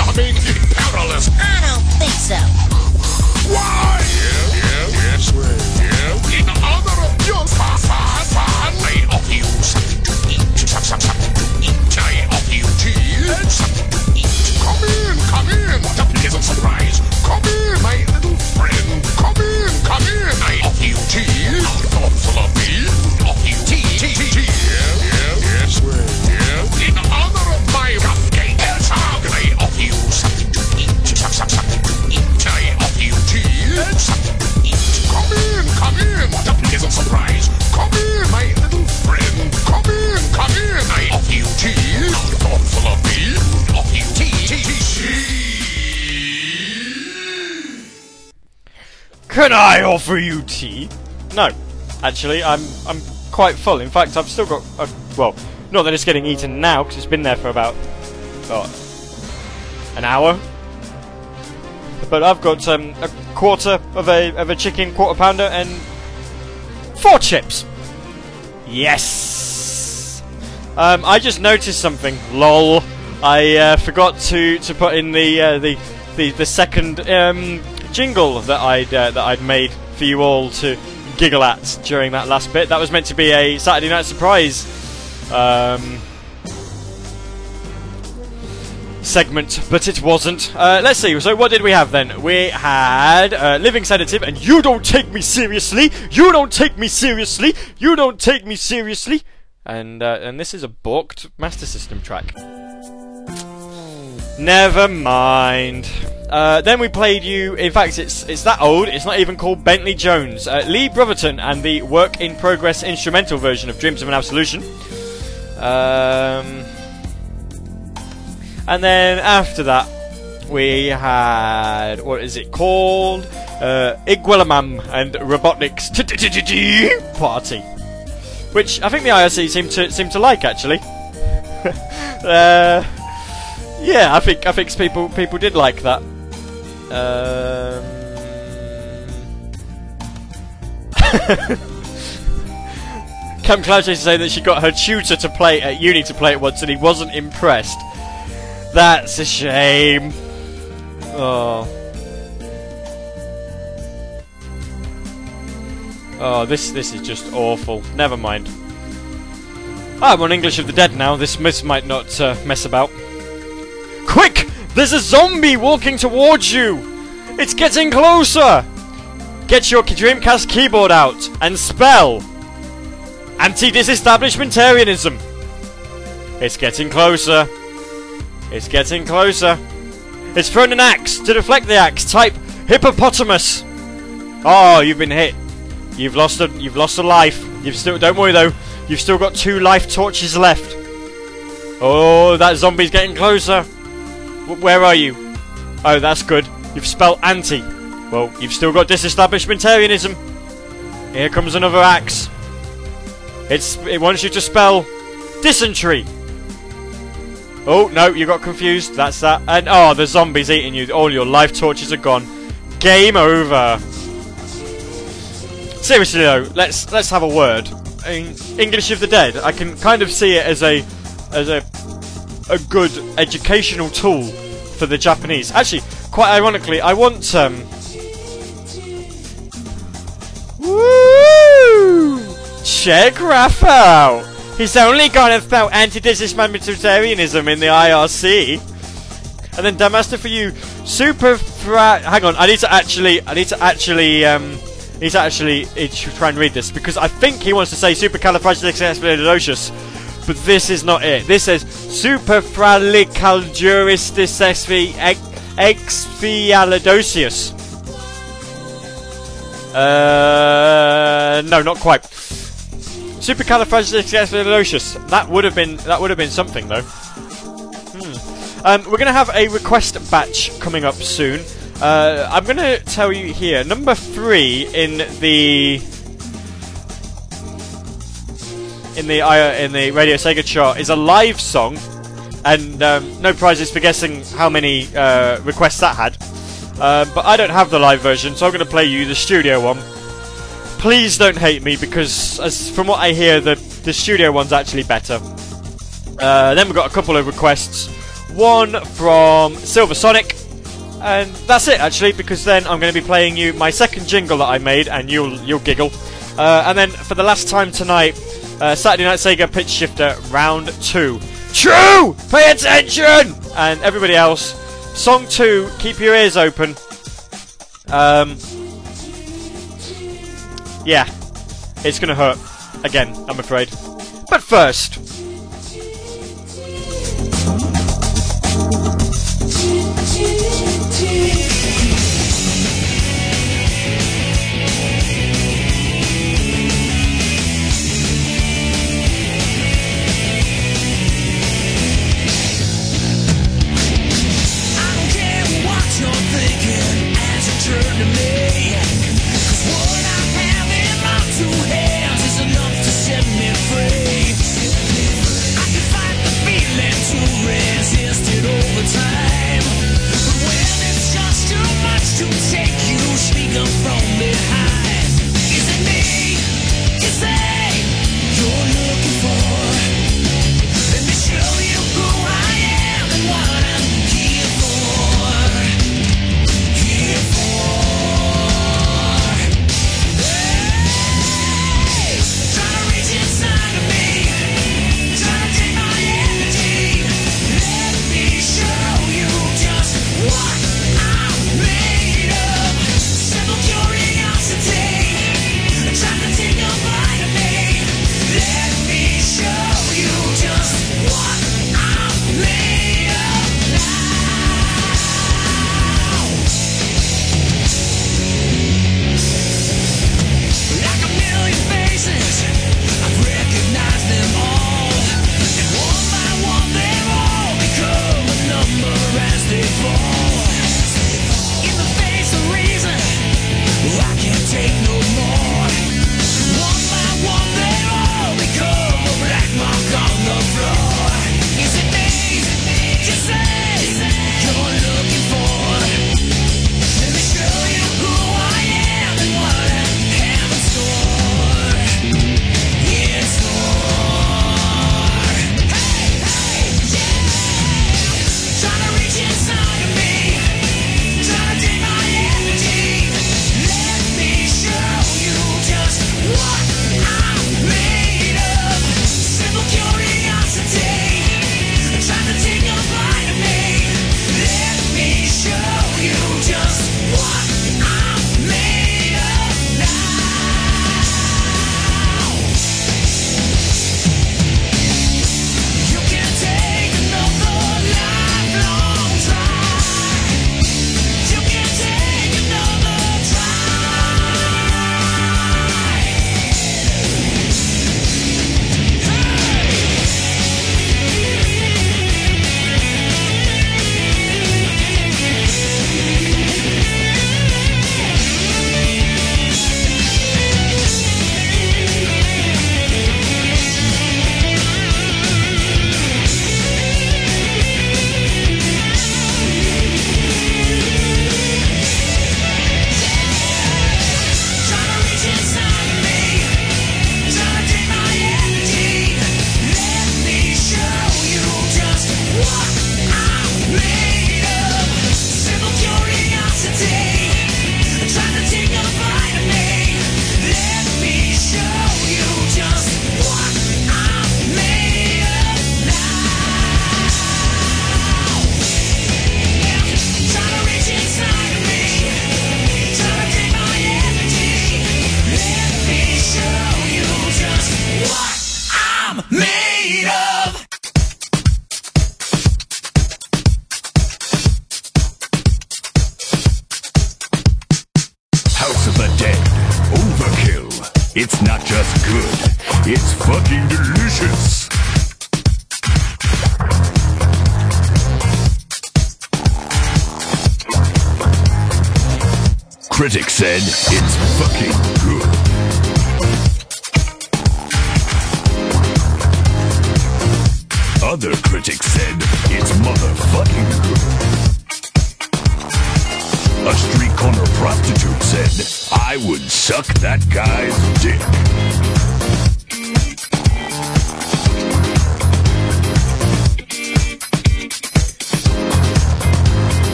Can I offer you tea? No. Actually, I'm I'm quite full. In fact, I've still got... A, well, not that it's getting eaten now, because it's been there for about... What? An hour? But I've got um, a quarter of a, of a chicken quarter pounder and... Four chips! Yes! Um, I just noticed something. LOL. I uh, forgot to, to put in the, uh, the, the, the second um, jingle that I'd uh, that I'd made for you all to giggle at during that last bit. That was meant to be a Saturday night surprise um, segment, but it wasn't. Uh, let's see. So what did we have then? We had uh, Living Sedative and You Don't Take Me Seriously. You don't take me seriously. You don't take me seriously. And uh, and this is a balked Master System track. Never mind. Uh, then we played you. In fact, it's it's that old. It's not even called Bentley Jones. Uh, Lee Brotherton and the work in progress instrumental version of Dreams of an Absolution. Um, and then after that, we had what is it called? Uh, Igualamam and Robotnik's party, which I think the IRC seemed to seemed to like actually. uh, yeah, I think I think people people did like that. Um... Cam Cloucher say that she got her tutor to play at uni to play it once, and he wasn't impressed. That's a shame. Oh. Oh, this this is just awful. Never mind. I'm on English of the Dead now. This miss might not uh, mess about. Quick! There's a zombie walking towards you! It's getting closer! Get your Dreamcast keyboard out and spell anti-disestablishmentarianism. It's getting closer. It's getting closer. It's thrown an axe. To deflect the axe, type hippopotamus. Oh, you've been hit. You've lost a you've lost a life. You've still don't worry though. You've still got two life torches left. Oh, that zombie's getting closer. Where are you? Oh, that's good. You've spelled anti. Well, you've still got disestablishmentarianism. Here comes another axe. It's it wants you to spell dysentery. Oh no, you got confused. That's that. And oh, the zombie's eating you. All your life torches are gone. Game over. Seriously though, let's let's have a word. I mean, English of the Dead. I can kind of see it as a as a a good educational tool for the Japanese. Actually, quite ironically, I want um. Woo! Check Raphael. He's the only gonna spell anti-disestablishmentarianism in the IRC. And then Damaster for you, super fra- Hang on, I need to actually, I need to actually, um, I need to actually uh, try and read this because I think he wants to say supercalifragilisticexpialidocious, but this is not it. This says superfralicaljurisdicexpialidocious. Uh, no, not quite. Supercalifragilisticexpialidocious. That would have been that would have been something though. Hmm. Um, we're to have a request batch coming up soon. Uh, I'm to tell you here. Number three in the in the uh, in the Radio Sega chart is a live song, and um, no prizes for guessing how many uh, requests that had. Uh, but I don't have the live version, so I'm going to play you the studio one. Please don't hate me because, as from what I hear, the the studio one's actually better. Uh, then we've got a couple of requests. One from Silver Sonic, and that's it actually. Because then I'm going to be playing you my second jingle that I made, and you'll you'll giggle. Uh, and then for the last time tonight, uh, Saturday Night Sega Pitch Shifter Round Two. True, pay attention, and everybody else. Song two, keep your ears open. Um, yeah, it's gonna hurt again. I'm afraid. But first.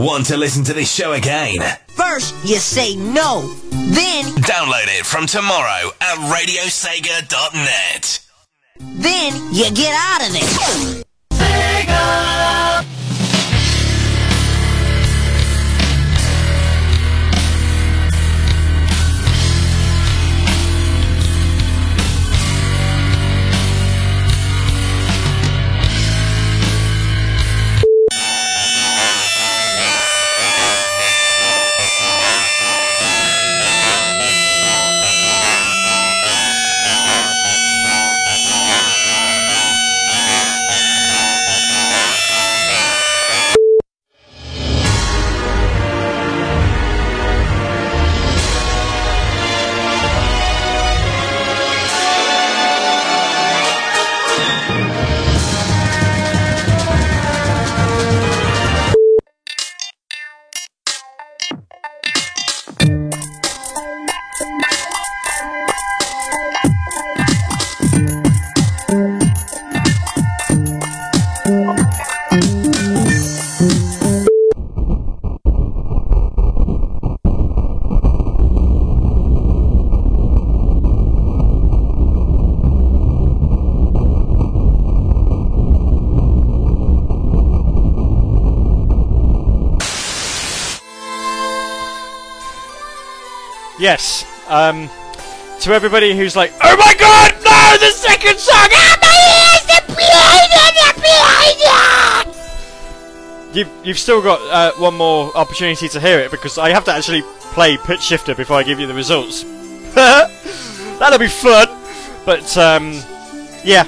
Want to listen to this show again? First, you say no. Then, Download it from tomorrow at radiosega.net. then you get out of there. Yes. Um, to everybody who's like, oh my god, no, the second song! Ah, my ears! You've, you've still got uh, one more opportunity to hear it because I have to actually play Pitch Shifter before I give you the results. That'll be fun! But, um, yeah.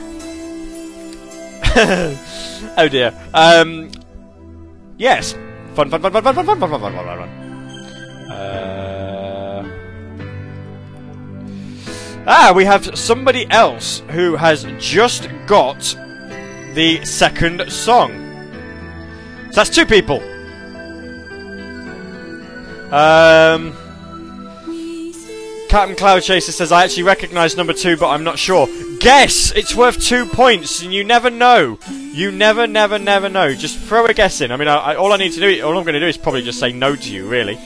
oh dear. Um, yes. Fun, fun, fun, fun, fun, fun, fun, fun, fun, fun, fun. Uh, ah, we have somebody else who has just got the second song. So that's two people. Um, Captain Cloud Chaser says, I actually recognise number two, but I'm not sure. Guess! It's worth two points, and you never know. You never, never, never know. Just throw a guess in. I mean, I, I, all I need to do, all I'm going to do is probably just say no to you, really.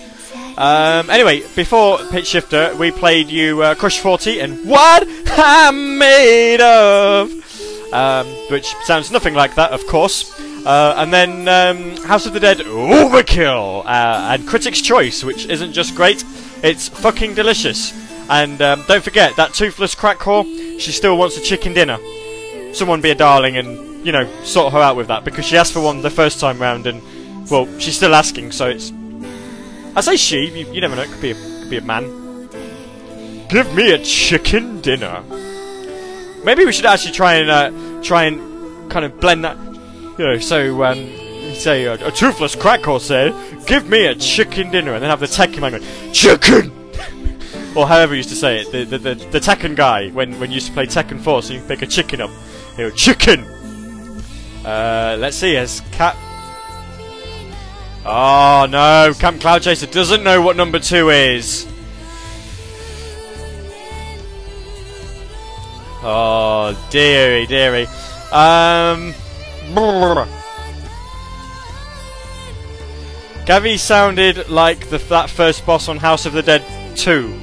Um, anyway, before Pitch Shifter, we played you uh, Crush 40 and What I'm Made Of! Um, which sounds nothing like that, of course. Uh, and then um, House of the Dead Overkill uh, and Critics' Choice, which isn't just great, it's fucking delicious. And um, don't forget that toothless crack whore, she still wants a chicken dinner. Someone be a darling and you know, sort her out with that because she asked for one the first time round, and well, she's still asking, so it's. I say she. You, you never know. It could be a, could be a man. Give me a chicken dinner. Maybe we should actually try and uh, try and kind of blend that. You know, so um, say uh, a toothless crack horse said, "Give me a chicken dinner," and then have the Tekken man going, "Chicken." or however you used to say it, the the, the, the Tekken guy when when you used to play Tekken 4, so you pick a chicken up. You go, chicken! Uh, let's see, has Cat... Oh no, Camp Cloud Chaser doesn't know what number 2 is! Oh, dearie, dearie. Um... Gavi sounded like the, that first boss on House of the Dead 2.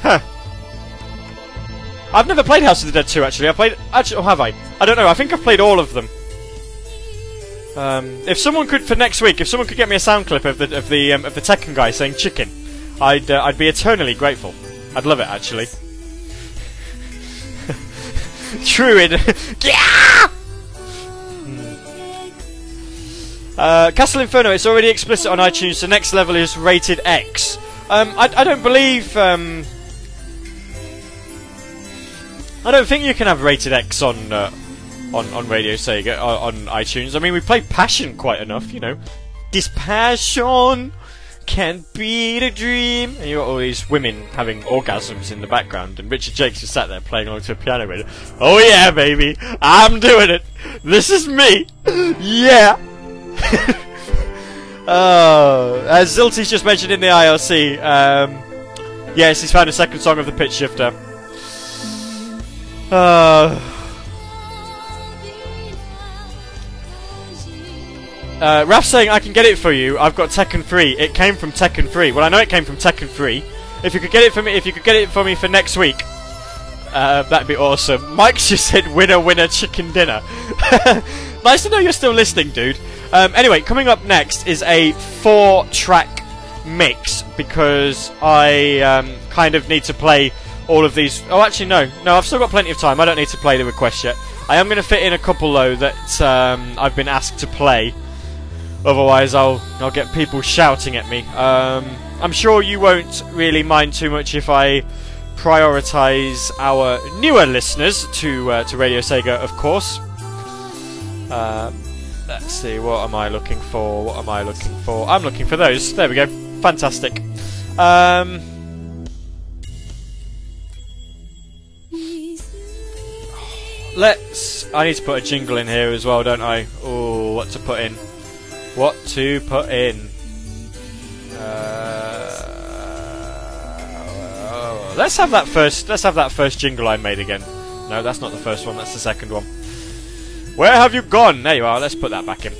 Huh. I've never played House of the Dead 2 actually. I played actually or have I? I don't know. I think I've played all of them. Um, if someone could for next week, if someone could get me a sound clip of the of the um, of the Tekken guy saying chicken, I'd uh, I'd be eternally grateful. I'd love it actually. Druid. yeah! Uh, Castle Inferno, it's already explicit on iTunes. The next level is rated X. Um, I, I don't believe. Um, I don't think you can have rated X on uh, on on Radio Sega uh, on iTunes. I mean, we play Passion quite enough, you know. This passion can't beat a dream. And you got all these women having orgasms in the background, and Richard Jacques just sat there playing along to a piano with it. Oh yeah, baby, I'm doing it. This is me. yeah. Oh, as Zilty's just mentioned in the IRC, um, yes, he's found a second song of the pitch shifter. Uh, uh, Raf's saying, I can get it for you. I've got Tekken 3. It came from Tekken 3. Well, I know it came from Tekken 3. If you could get it for me, if you could get it for me for next week, uh, that'd be awesome. Mike just said, winner, winner, chicken dinner. nice to know you're still listening, dude. Um, anyway, coming up next is a four-track mix because I um, kind of need to play all of these. Oh, actually, no, no, I've still got plenty of time. I don't need to play the request yet. I am going to fit in a couple though that um, I've been asked to play. Otherwise, I'll I'll get people shouting at me. Um, I'm sure you won't really mind too much if I prioritise our newer listeners to uh, to Radio Sega, of course. Um, let's see, what am I looking for? What am I looking for? I'm looking for those. There we go. Fantastic. Um, let's. I need to put a jingle in here as well, don't I? Oh, what to put in? What to put in? Uh, let's have that first. Let's have that first jingle I made again. No, that's not the first one. That's the second one. Where have you gone? There you are. Let's put that back in.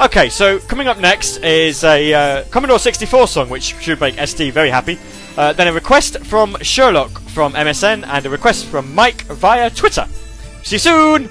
Okay, so coming up next is a uh, Commodore 64 song, which should make SD very happy. Uh, then a request from Sherlock from MSN, and a request from Mike via Twitter. See you soon!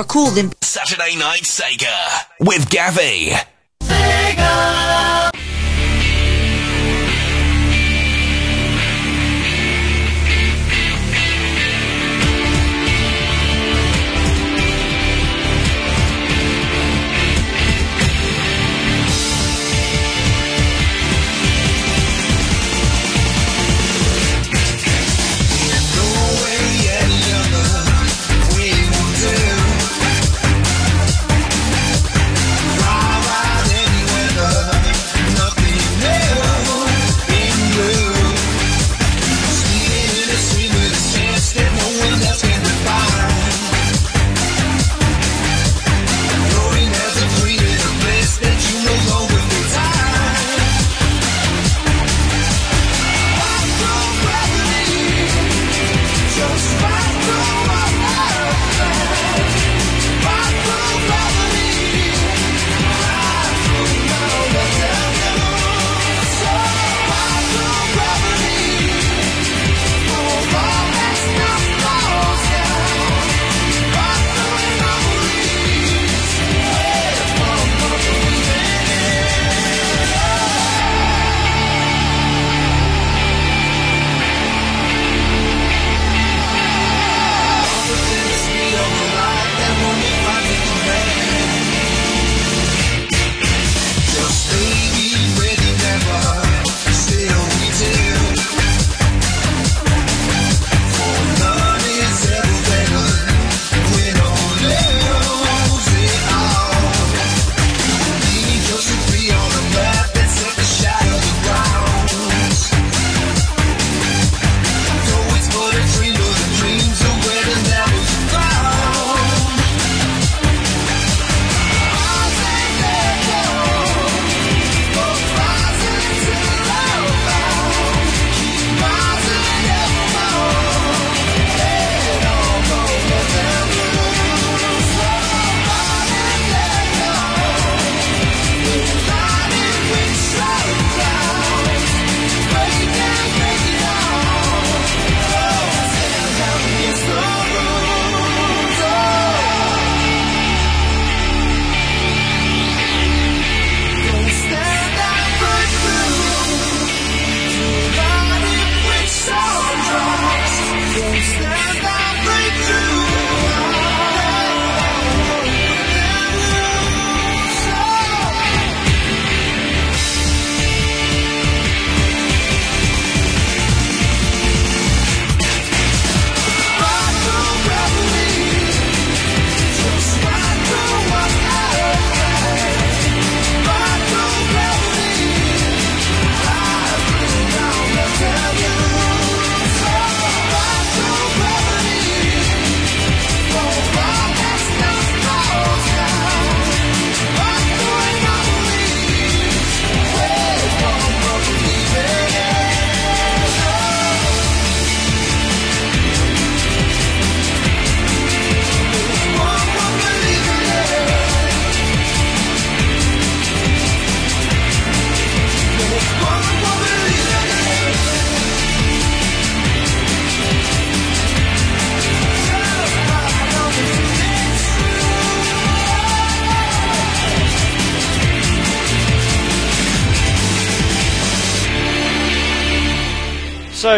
More cool than Saturday Night Sega with Gavi.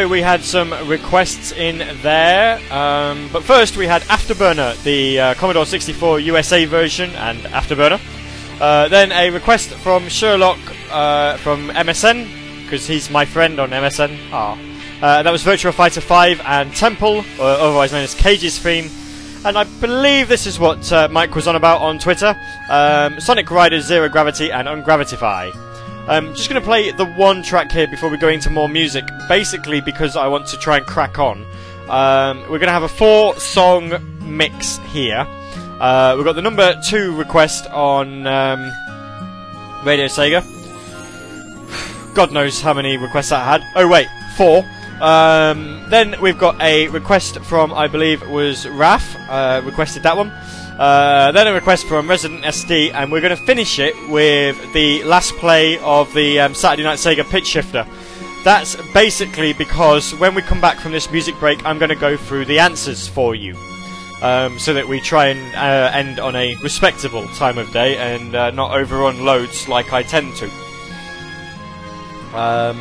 So we had some requests in there, um, but first we had Afterburner, the uh, Commodore 64 USA version, and Afterburner. Uh, then a request from Sherlock uh, from MSN, because he's my friend on MSN. Ah. Uh, that was Virtua Fighter 5 and Temple, or otherwise known as Kage's theme. And I believe this is what uh, Mike was on about on Twitter um, Sonic Riders Zero Gravity and Un-Gravitify. Um, just going to play the one track here before we go into more music, basically because I want to try and crack on. Um, we're going to have a four song mix here. Uh, we've got the number two request on um, Radio Sega. God knows how many requests that had. Oh, wait, four. Um, then we've got a request from, I believe, was Raf, uh, requested that one. Uh, then a request from Resident SD, and we're going to finish it with the last play of the um, Saturday Night Sega Pitch Shifter. That's basically because when we come back from this music break, I'm going to go through the answers for you. um, so that we try and uh, end on a respectable time of day and uh, not overrun loads like I tend to. Um,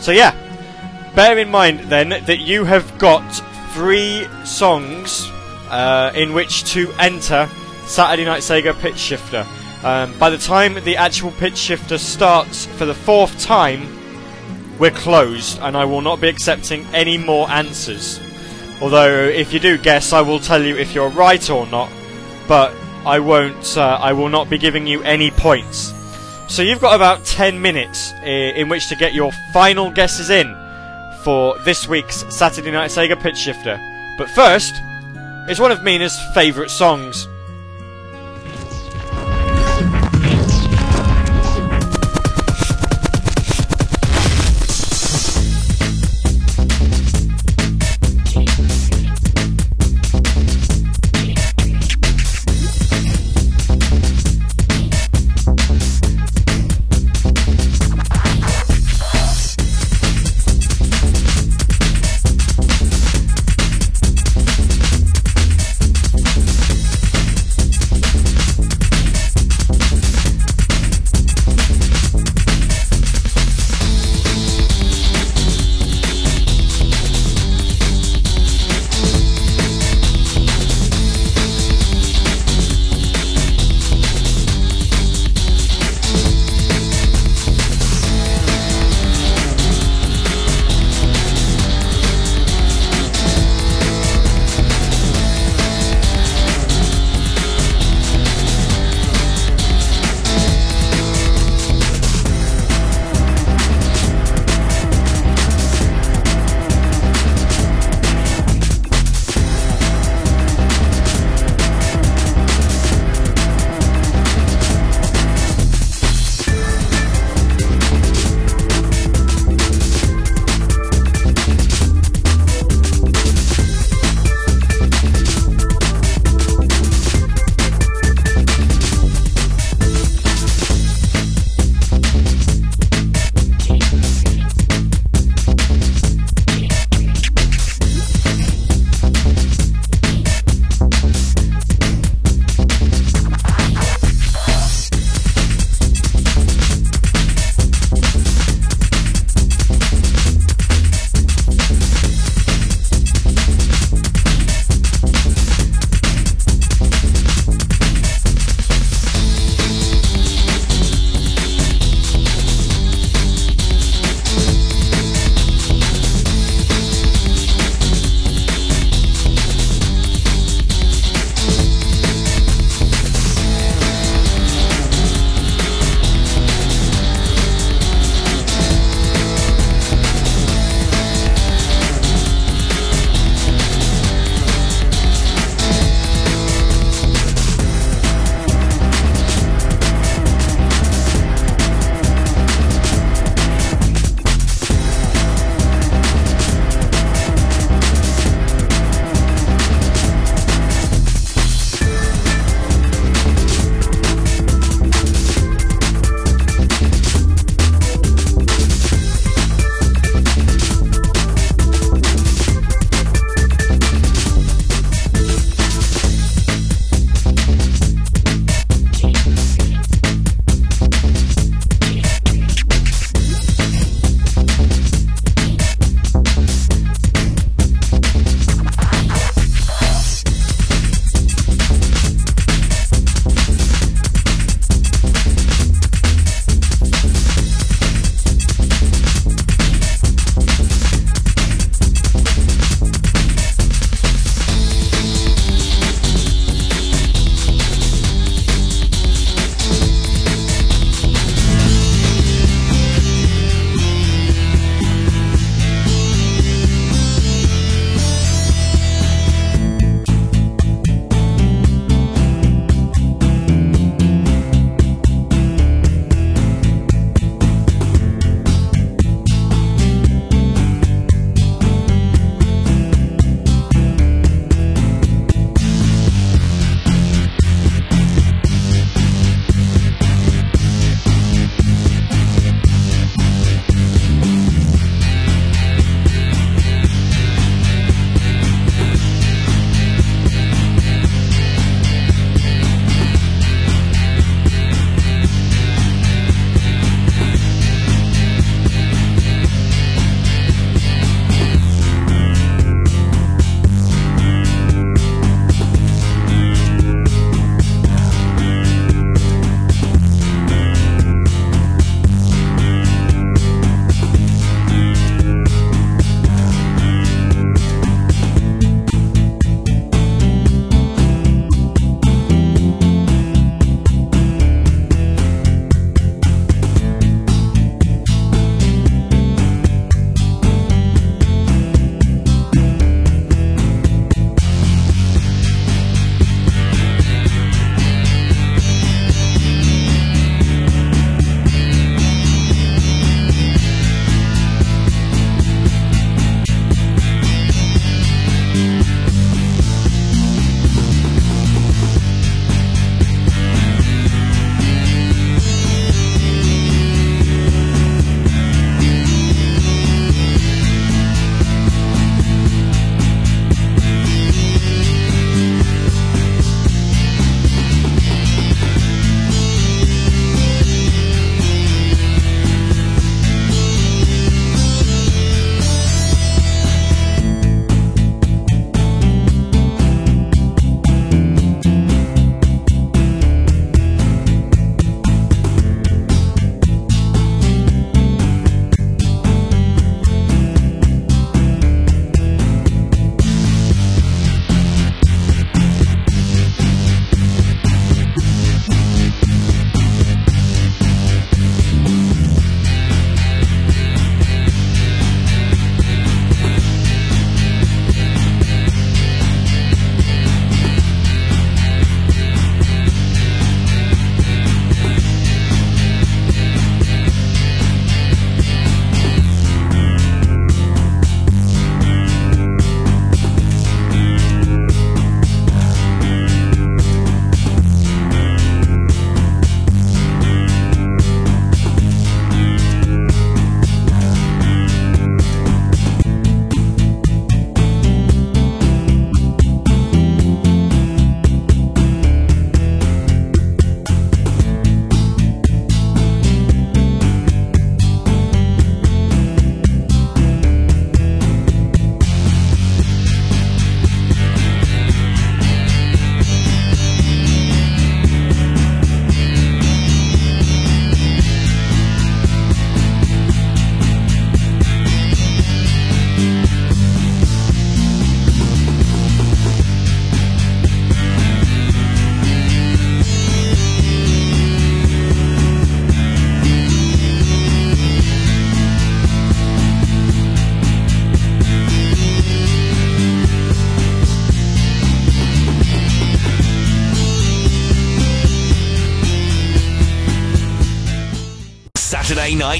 so yeah, bear in mind then that you have got three songs uh, in which to enter Saturday Night Sega Pitch Shifter. Um, by the time the actual pitch shifter starts for the fourth time, we're closed, and I will not be accepting any more answers. Although, if you do guess, I will tell you if you're right or not, but I won't. Uh, I will not be giving you any points. So you've got about 10 minutes in which to get your final guesses in for this week's Saturday Night Sega Pitch Shifter. But first, it's one of Mina's favourite songs.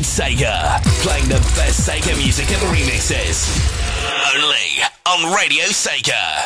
Night Sega. Playing the best Sega music and remixes. Only on Radio Sega.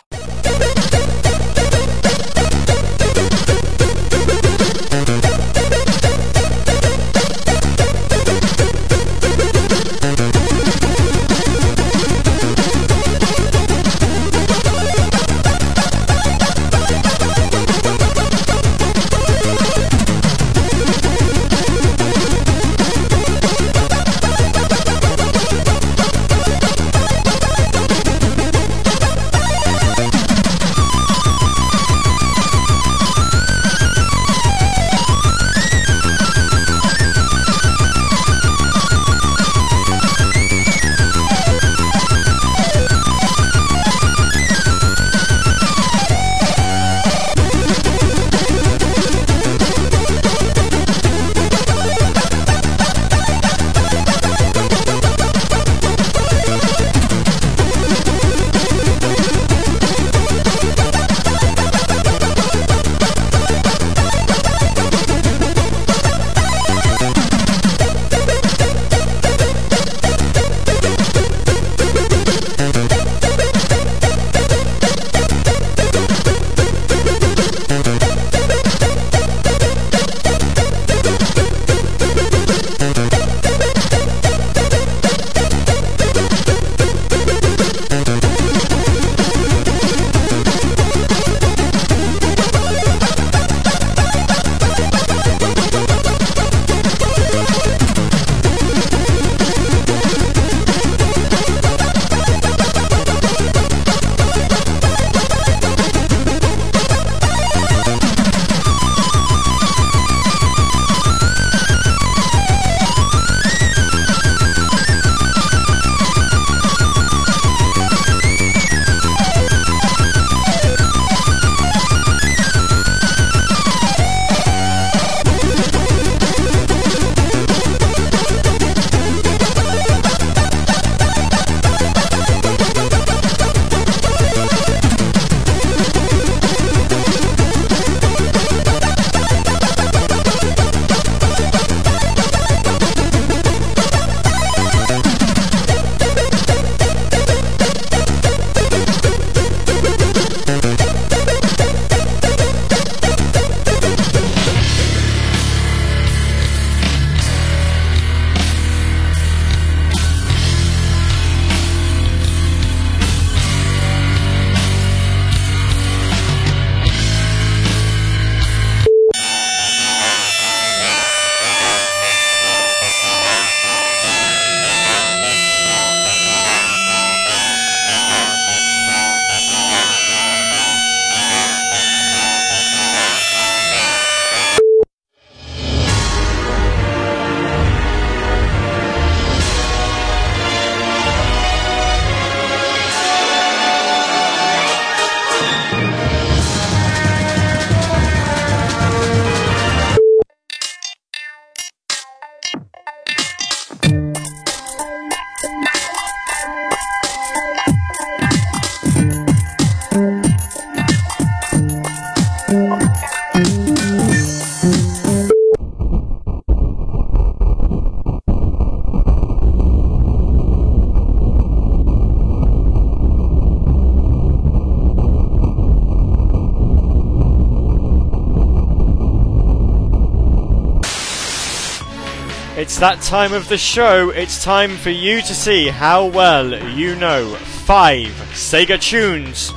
That time of the show. It's time for you to see how well you know five Sega tunes.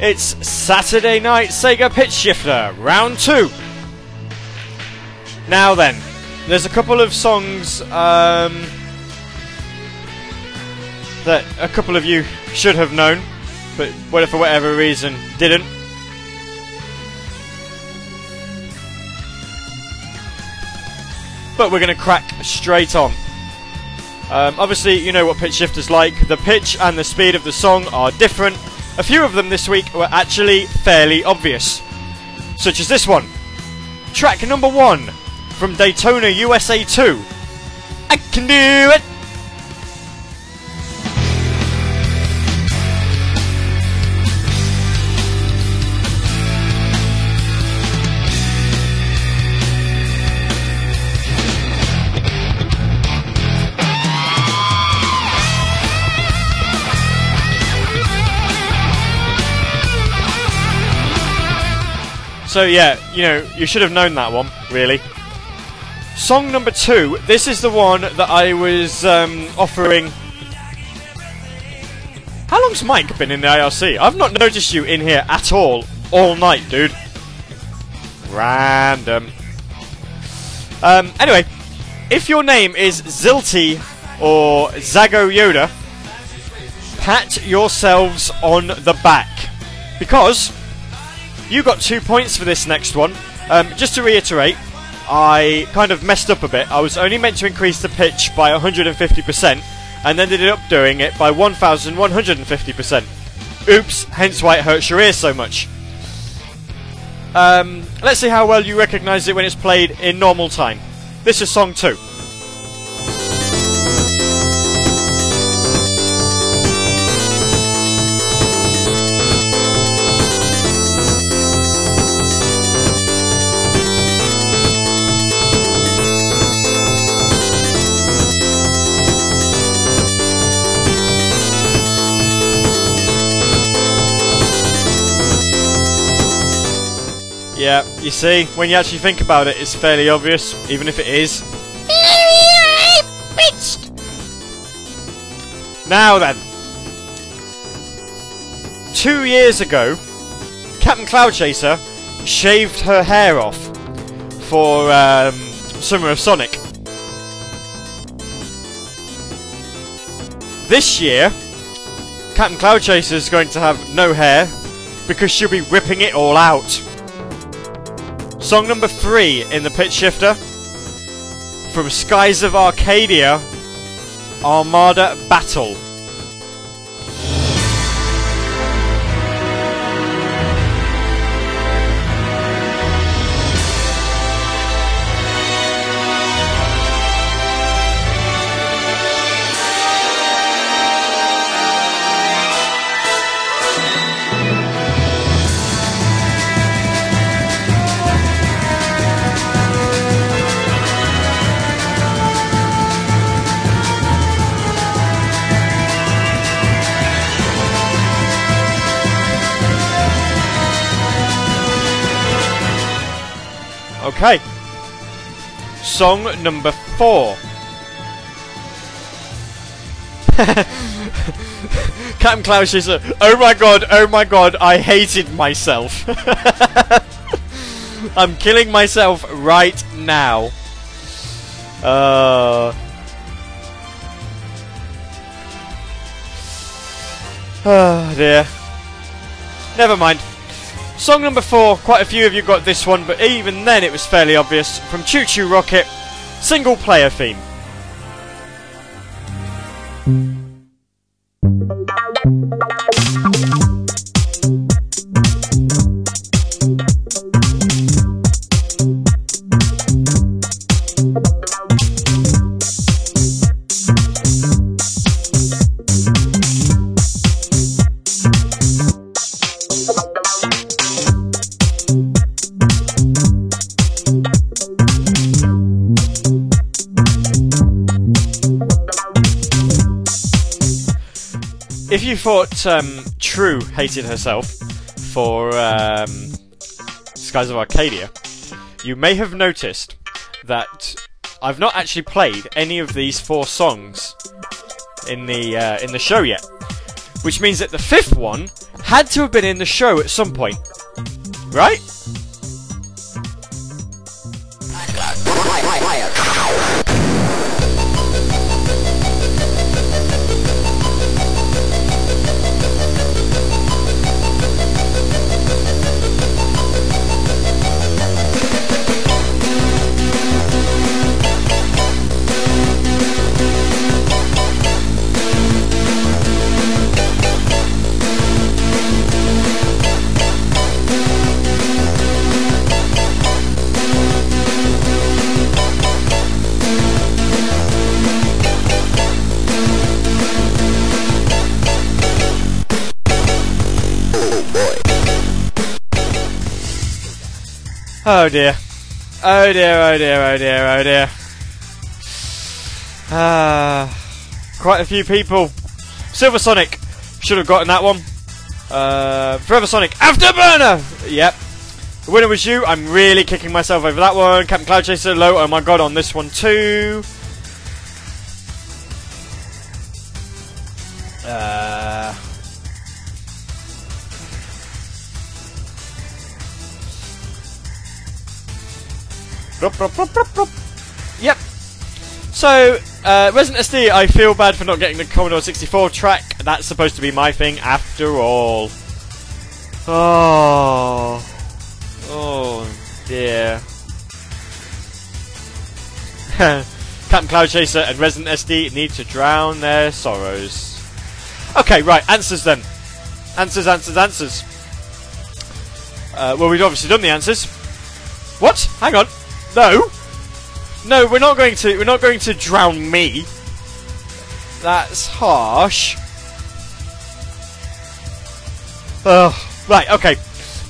It's Saturday Night Sega Pitch Shifter, round two. Now then, there's a couple of songs um, that a couple of you should have known, but for whatever reason didn't. But we're going to crack straight on. Um, obviously, you know what pitch shifter's like. The pitch and the speed of the song are different. A few of them this week were actually fairly obvious, such as this one. Track number one from Daytona USA 2. I can do it! So yeah, you know, you should have known that one, really. Song number two. This is the one that I was um, offering. How long's Mike been in the IRC? I've not noticed you in here at all, all night, dude. Random. Um, anyway, if your name is Zilty or Zago Yoda, pat yourselves on the back. Because you got two points for this next one. Um, just to reiterate, I kind of messed up a bit. I was only meant to increase the pitch by 150%, and ended up doing it by 1150%. Oops, hence why it hurts your ears so much. Um, let's see how well you recognise it when it's played in normal time. This is song two. Yeah, you see, when you actually think about it, it's fairly obvious, even if it is. Now then. Two years ago, Captain Cloud Chaser shaved her hair off for um, Summer of Sonic. This year, Captain Cloud Chaser is going to have no hair because she'll be ripping it all out. Song number three in the pitch shifter from Skies of Arcadia Armada Battle. Okay. Song number four. Captain Klaus is a, oh my god, oh my god, I hated myself. I'm killing myself right now. Uh. Oh dear. Never mind. Song number four, quite a few of you got this one, but even then it was fairly obvious. From ChuChu Rocket, single player theme. Thought um, True hated herself for um, Skies of Arcadia, you may have noticed that I've not actually played any of these four songs in the uh, in the show yet, which means that the fifth one had to have been in the show at some point, right? Oh dear. Oh dear, oh dear, oh dear, oh dear. Ah, quite a few people. Silver Sonic should have gotten that one. Uh, Forever Sonic Afterburner. Yep. The winner was you. I'm really kicking myself over that one. Captain Cloud Chaser low. Oh my god, on this one too. Uh, Rup, rup, rup. Yep. So, uh, Resident SD, I feel bad for not getting the Commodore 64 track. That's supposed to be my thing after all. Oh. Oh, dear. Captain Cloud Chaser and Resident SD need to drown their sorrows. Okay, right, answers then. Answers, answers, answers. Uh, well, we've obviously done the answers. What? Hang on. No. No, we're not going to. We're not going to drown me. That's harsh. Oh, right. Okay.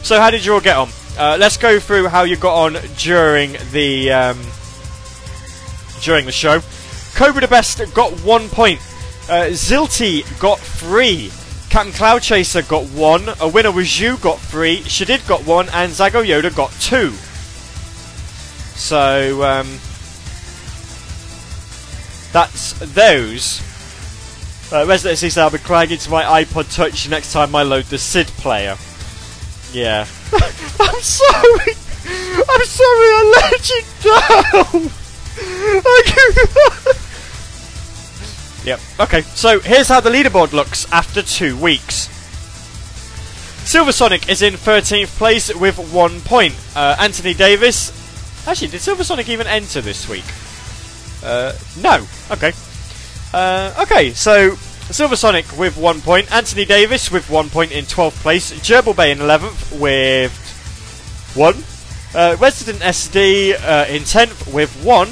So, how did you all get on? Uh, let's go through how you got on during the um, during the show. Cobra the Best got one point. Uh, Zilty got three. Captain Cloud Chaser got one. A winner was you, got three. Shadid got one, and Zago Yoda got two. So um, that's those. Uh, Resident Evil said I'll be crying into my iPod Touch next time I load the SID player. Yeah. I'm sorry. I'm sorry. I let you down. I Yep. Okay. So here's how the leaderboard looks after two weeks. Silver Sonic is in 13th place with one point. Uh, Anthony Davis. Actually, did Silver Sonic even enter this week? Uh, no. Okay. Uh, okay. So Silver Sonic with one point. Anthony Davis with one point in 12th place. Gerbil Bay in 11th with one. Uh, Resident SD uh, in 10th with one.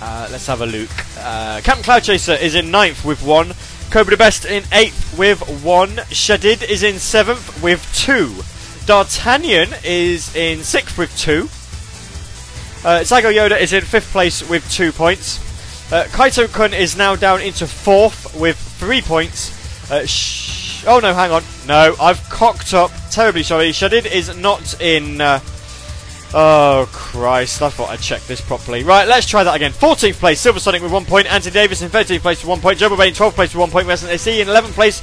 Uh, let's have a look. Uh, Captain Cloud Chaser is in 9th with 1. Cobra the Best in 8th with 1. Shadid is in 7th with 2. D'Artagnan is in 6th with 2. Uh, Yoda is in 5th place with 2 points. Uh, Kaito Kun is now down into 4th with 3 points. Uh, sh- oh no, hang on. No, I've cocked up. Terribly sorry. Shadid is not in. Uh, Oh Christ! I thought I'd check this properly. Right, let's try that again. 14th place, Silver Sonic with one point. Anthony Davis in 13th place with one point. Joe Bay in 12th place with one point. Resident AC in 11th place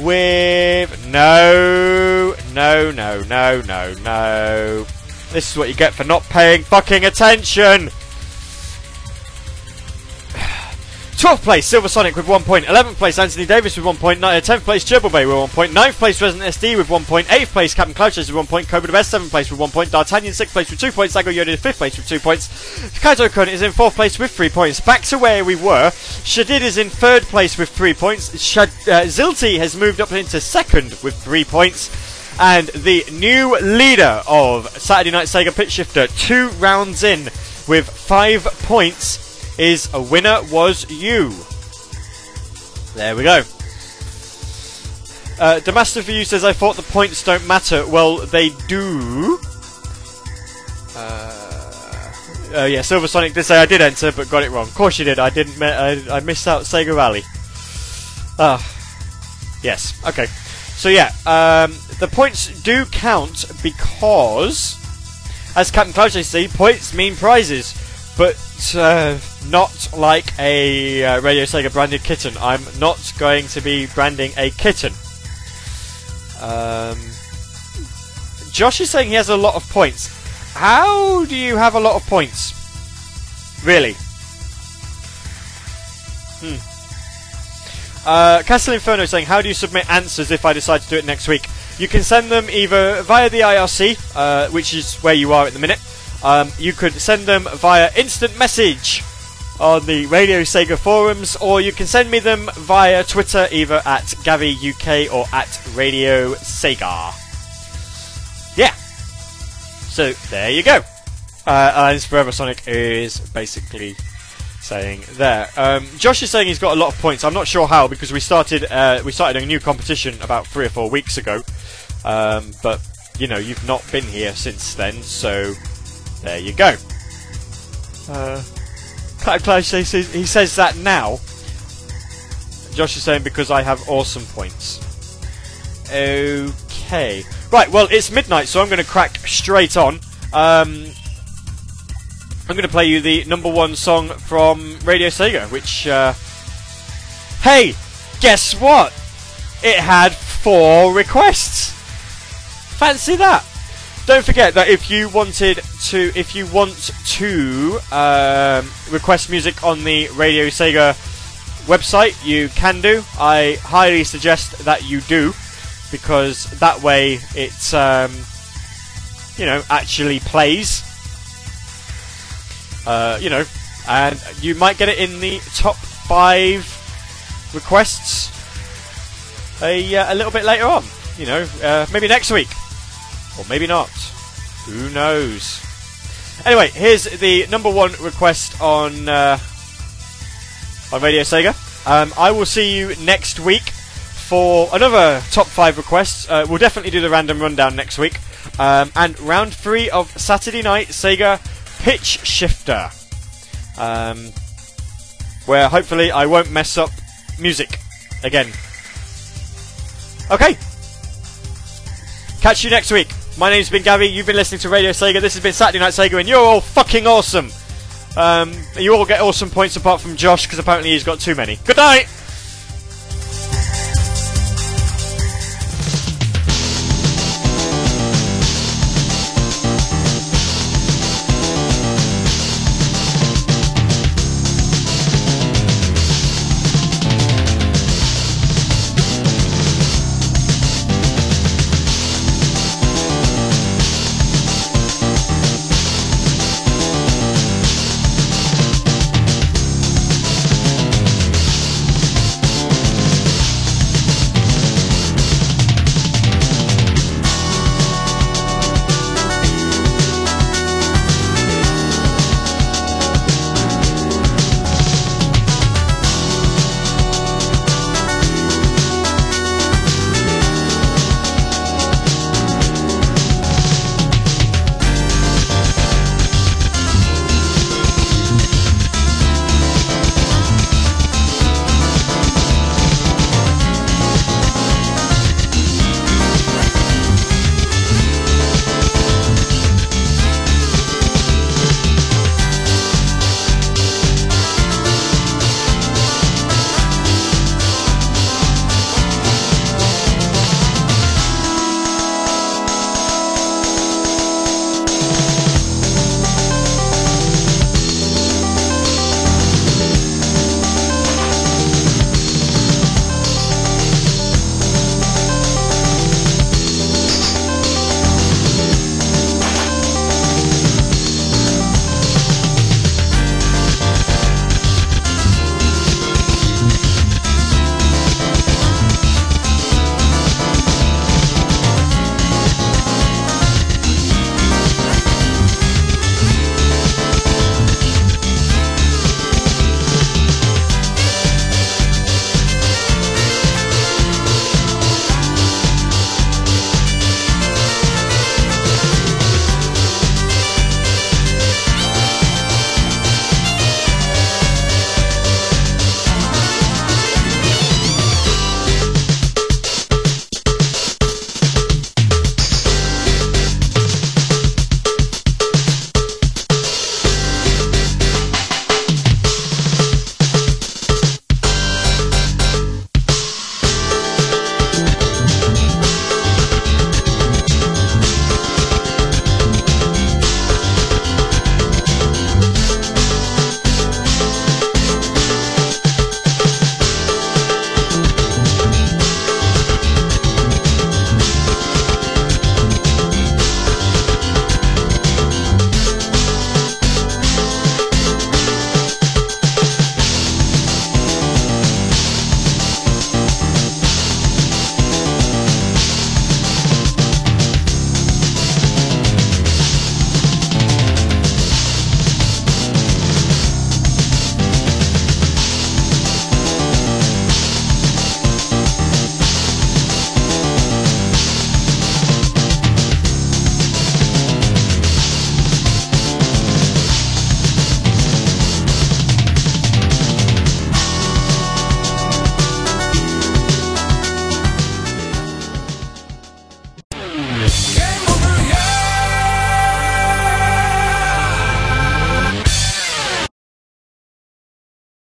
with no, no, no, no, no, no. This is what you get for not paying fucking attention. 12th place, Silver Sonic with 1 point. 11th place, Anthony Davis with 1 point. 10th place, Gerbil Bay with 1 point. 9th place, Resident SD with 1 point. 8th place, Captain Cloud Chaser with 1 point. Cobra the Best, 7th place with 1 point. D'Artagnan, 6th place with 2 points. Sago Yoda, 5th place with 2 points. Kaito Kun is in 4th place with 3 points. Back to where we were. Shadid is in 3rd place with 3 points. Shad- uh, Zilty has moved up into 2nd with 3 points. And the new leader of Saturday Night Sega Pitch Shifter, two rounds in with 5 points, is a winner was you. There we go. Uh, the Master for You says, I thought the points don't matter. Well, they do. Uh, uh, yeah, Silver Sonic did say I did enter, but got it wrong. Of course you did. I didn't. Me- I, I missed out Sega Rally. Ah, yes. Okay. So yeah, um, the points do count because, as Captain Cloud say, points mean prizes, but uh, not like a uh, Radio Sega branded kitten. I'm not going to be branding a kitten. Um, Josh is saying he has a lot of points. How do you have a lot of points? Really? Hmm. Uh, Castle Inferno saying, How do you submit answers if I decide to do it next week? You can send them either via the IRC, uh, which is where you are at the minute. Um, you could send them via instant message on the Radio Sega forums, or you can send me them via Twitter, either at Gavi UK or at Radio Sega. Yeah. So there you go. Uh, and Forever Sonic is basically saying there. Um, Josh is saying he's got a lot of points. I'm not sure how because we started uh, we started a new competition about three or four weeks ago. Um, but you know you've not been here since then, so there you go. Uh, Cloud says he says that now. Josh is saying because I have awesome points. Okay. Right, well, it's midnight, so I'm going to crack straight on. Um, I'm going to play you the number one song from Radio Sega, which, uh, hey, guess what? It had four requests. Fancy that. Don't forget that if you wanted to, if you want to um, request music on the Radio Sega website, you can do. I highly suggest that you do because that way it, um, you know, actually plays. Uh, you know, and you might get it in the top five requests a, uh, a little bit later on. You know, uh, maybe next week. Or maybe not. Who knows? Anyway, here's the number one request on uh, on Radio Sega. Um, I will see you next week for another top five requests. Uh, we'll definitely do the random rundown next week. Um, and round three of Saturday Night Sega Pitch Shifter. Um, where hopefully I won't mess up music again. Okay. Catch you next week. My name's been Gabby. You've been listening to Radio Sega. This has been Saturday Night Sega, and you're all fucking awesome. Um, you all get awesome points apart from Josh because apparently he's got too many. Good night.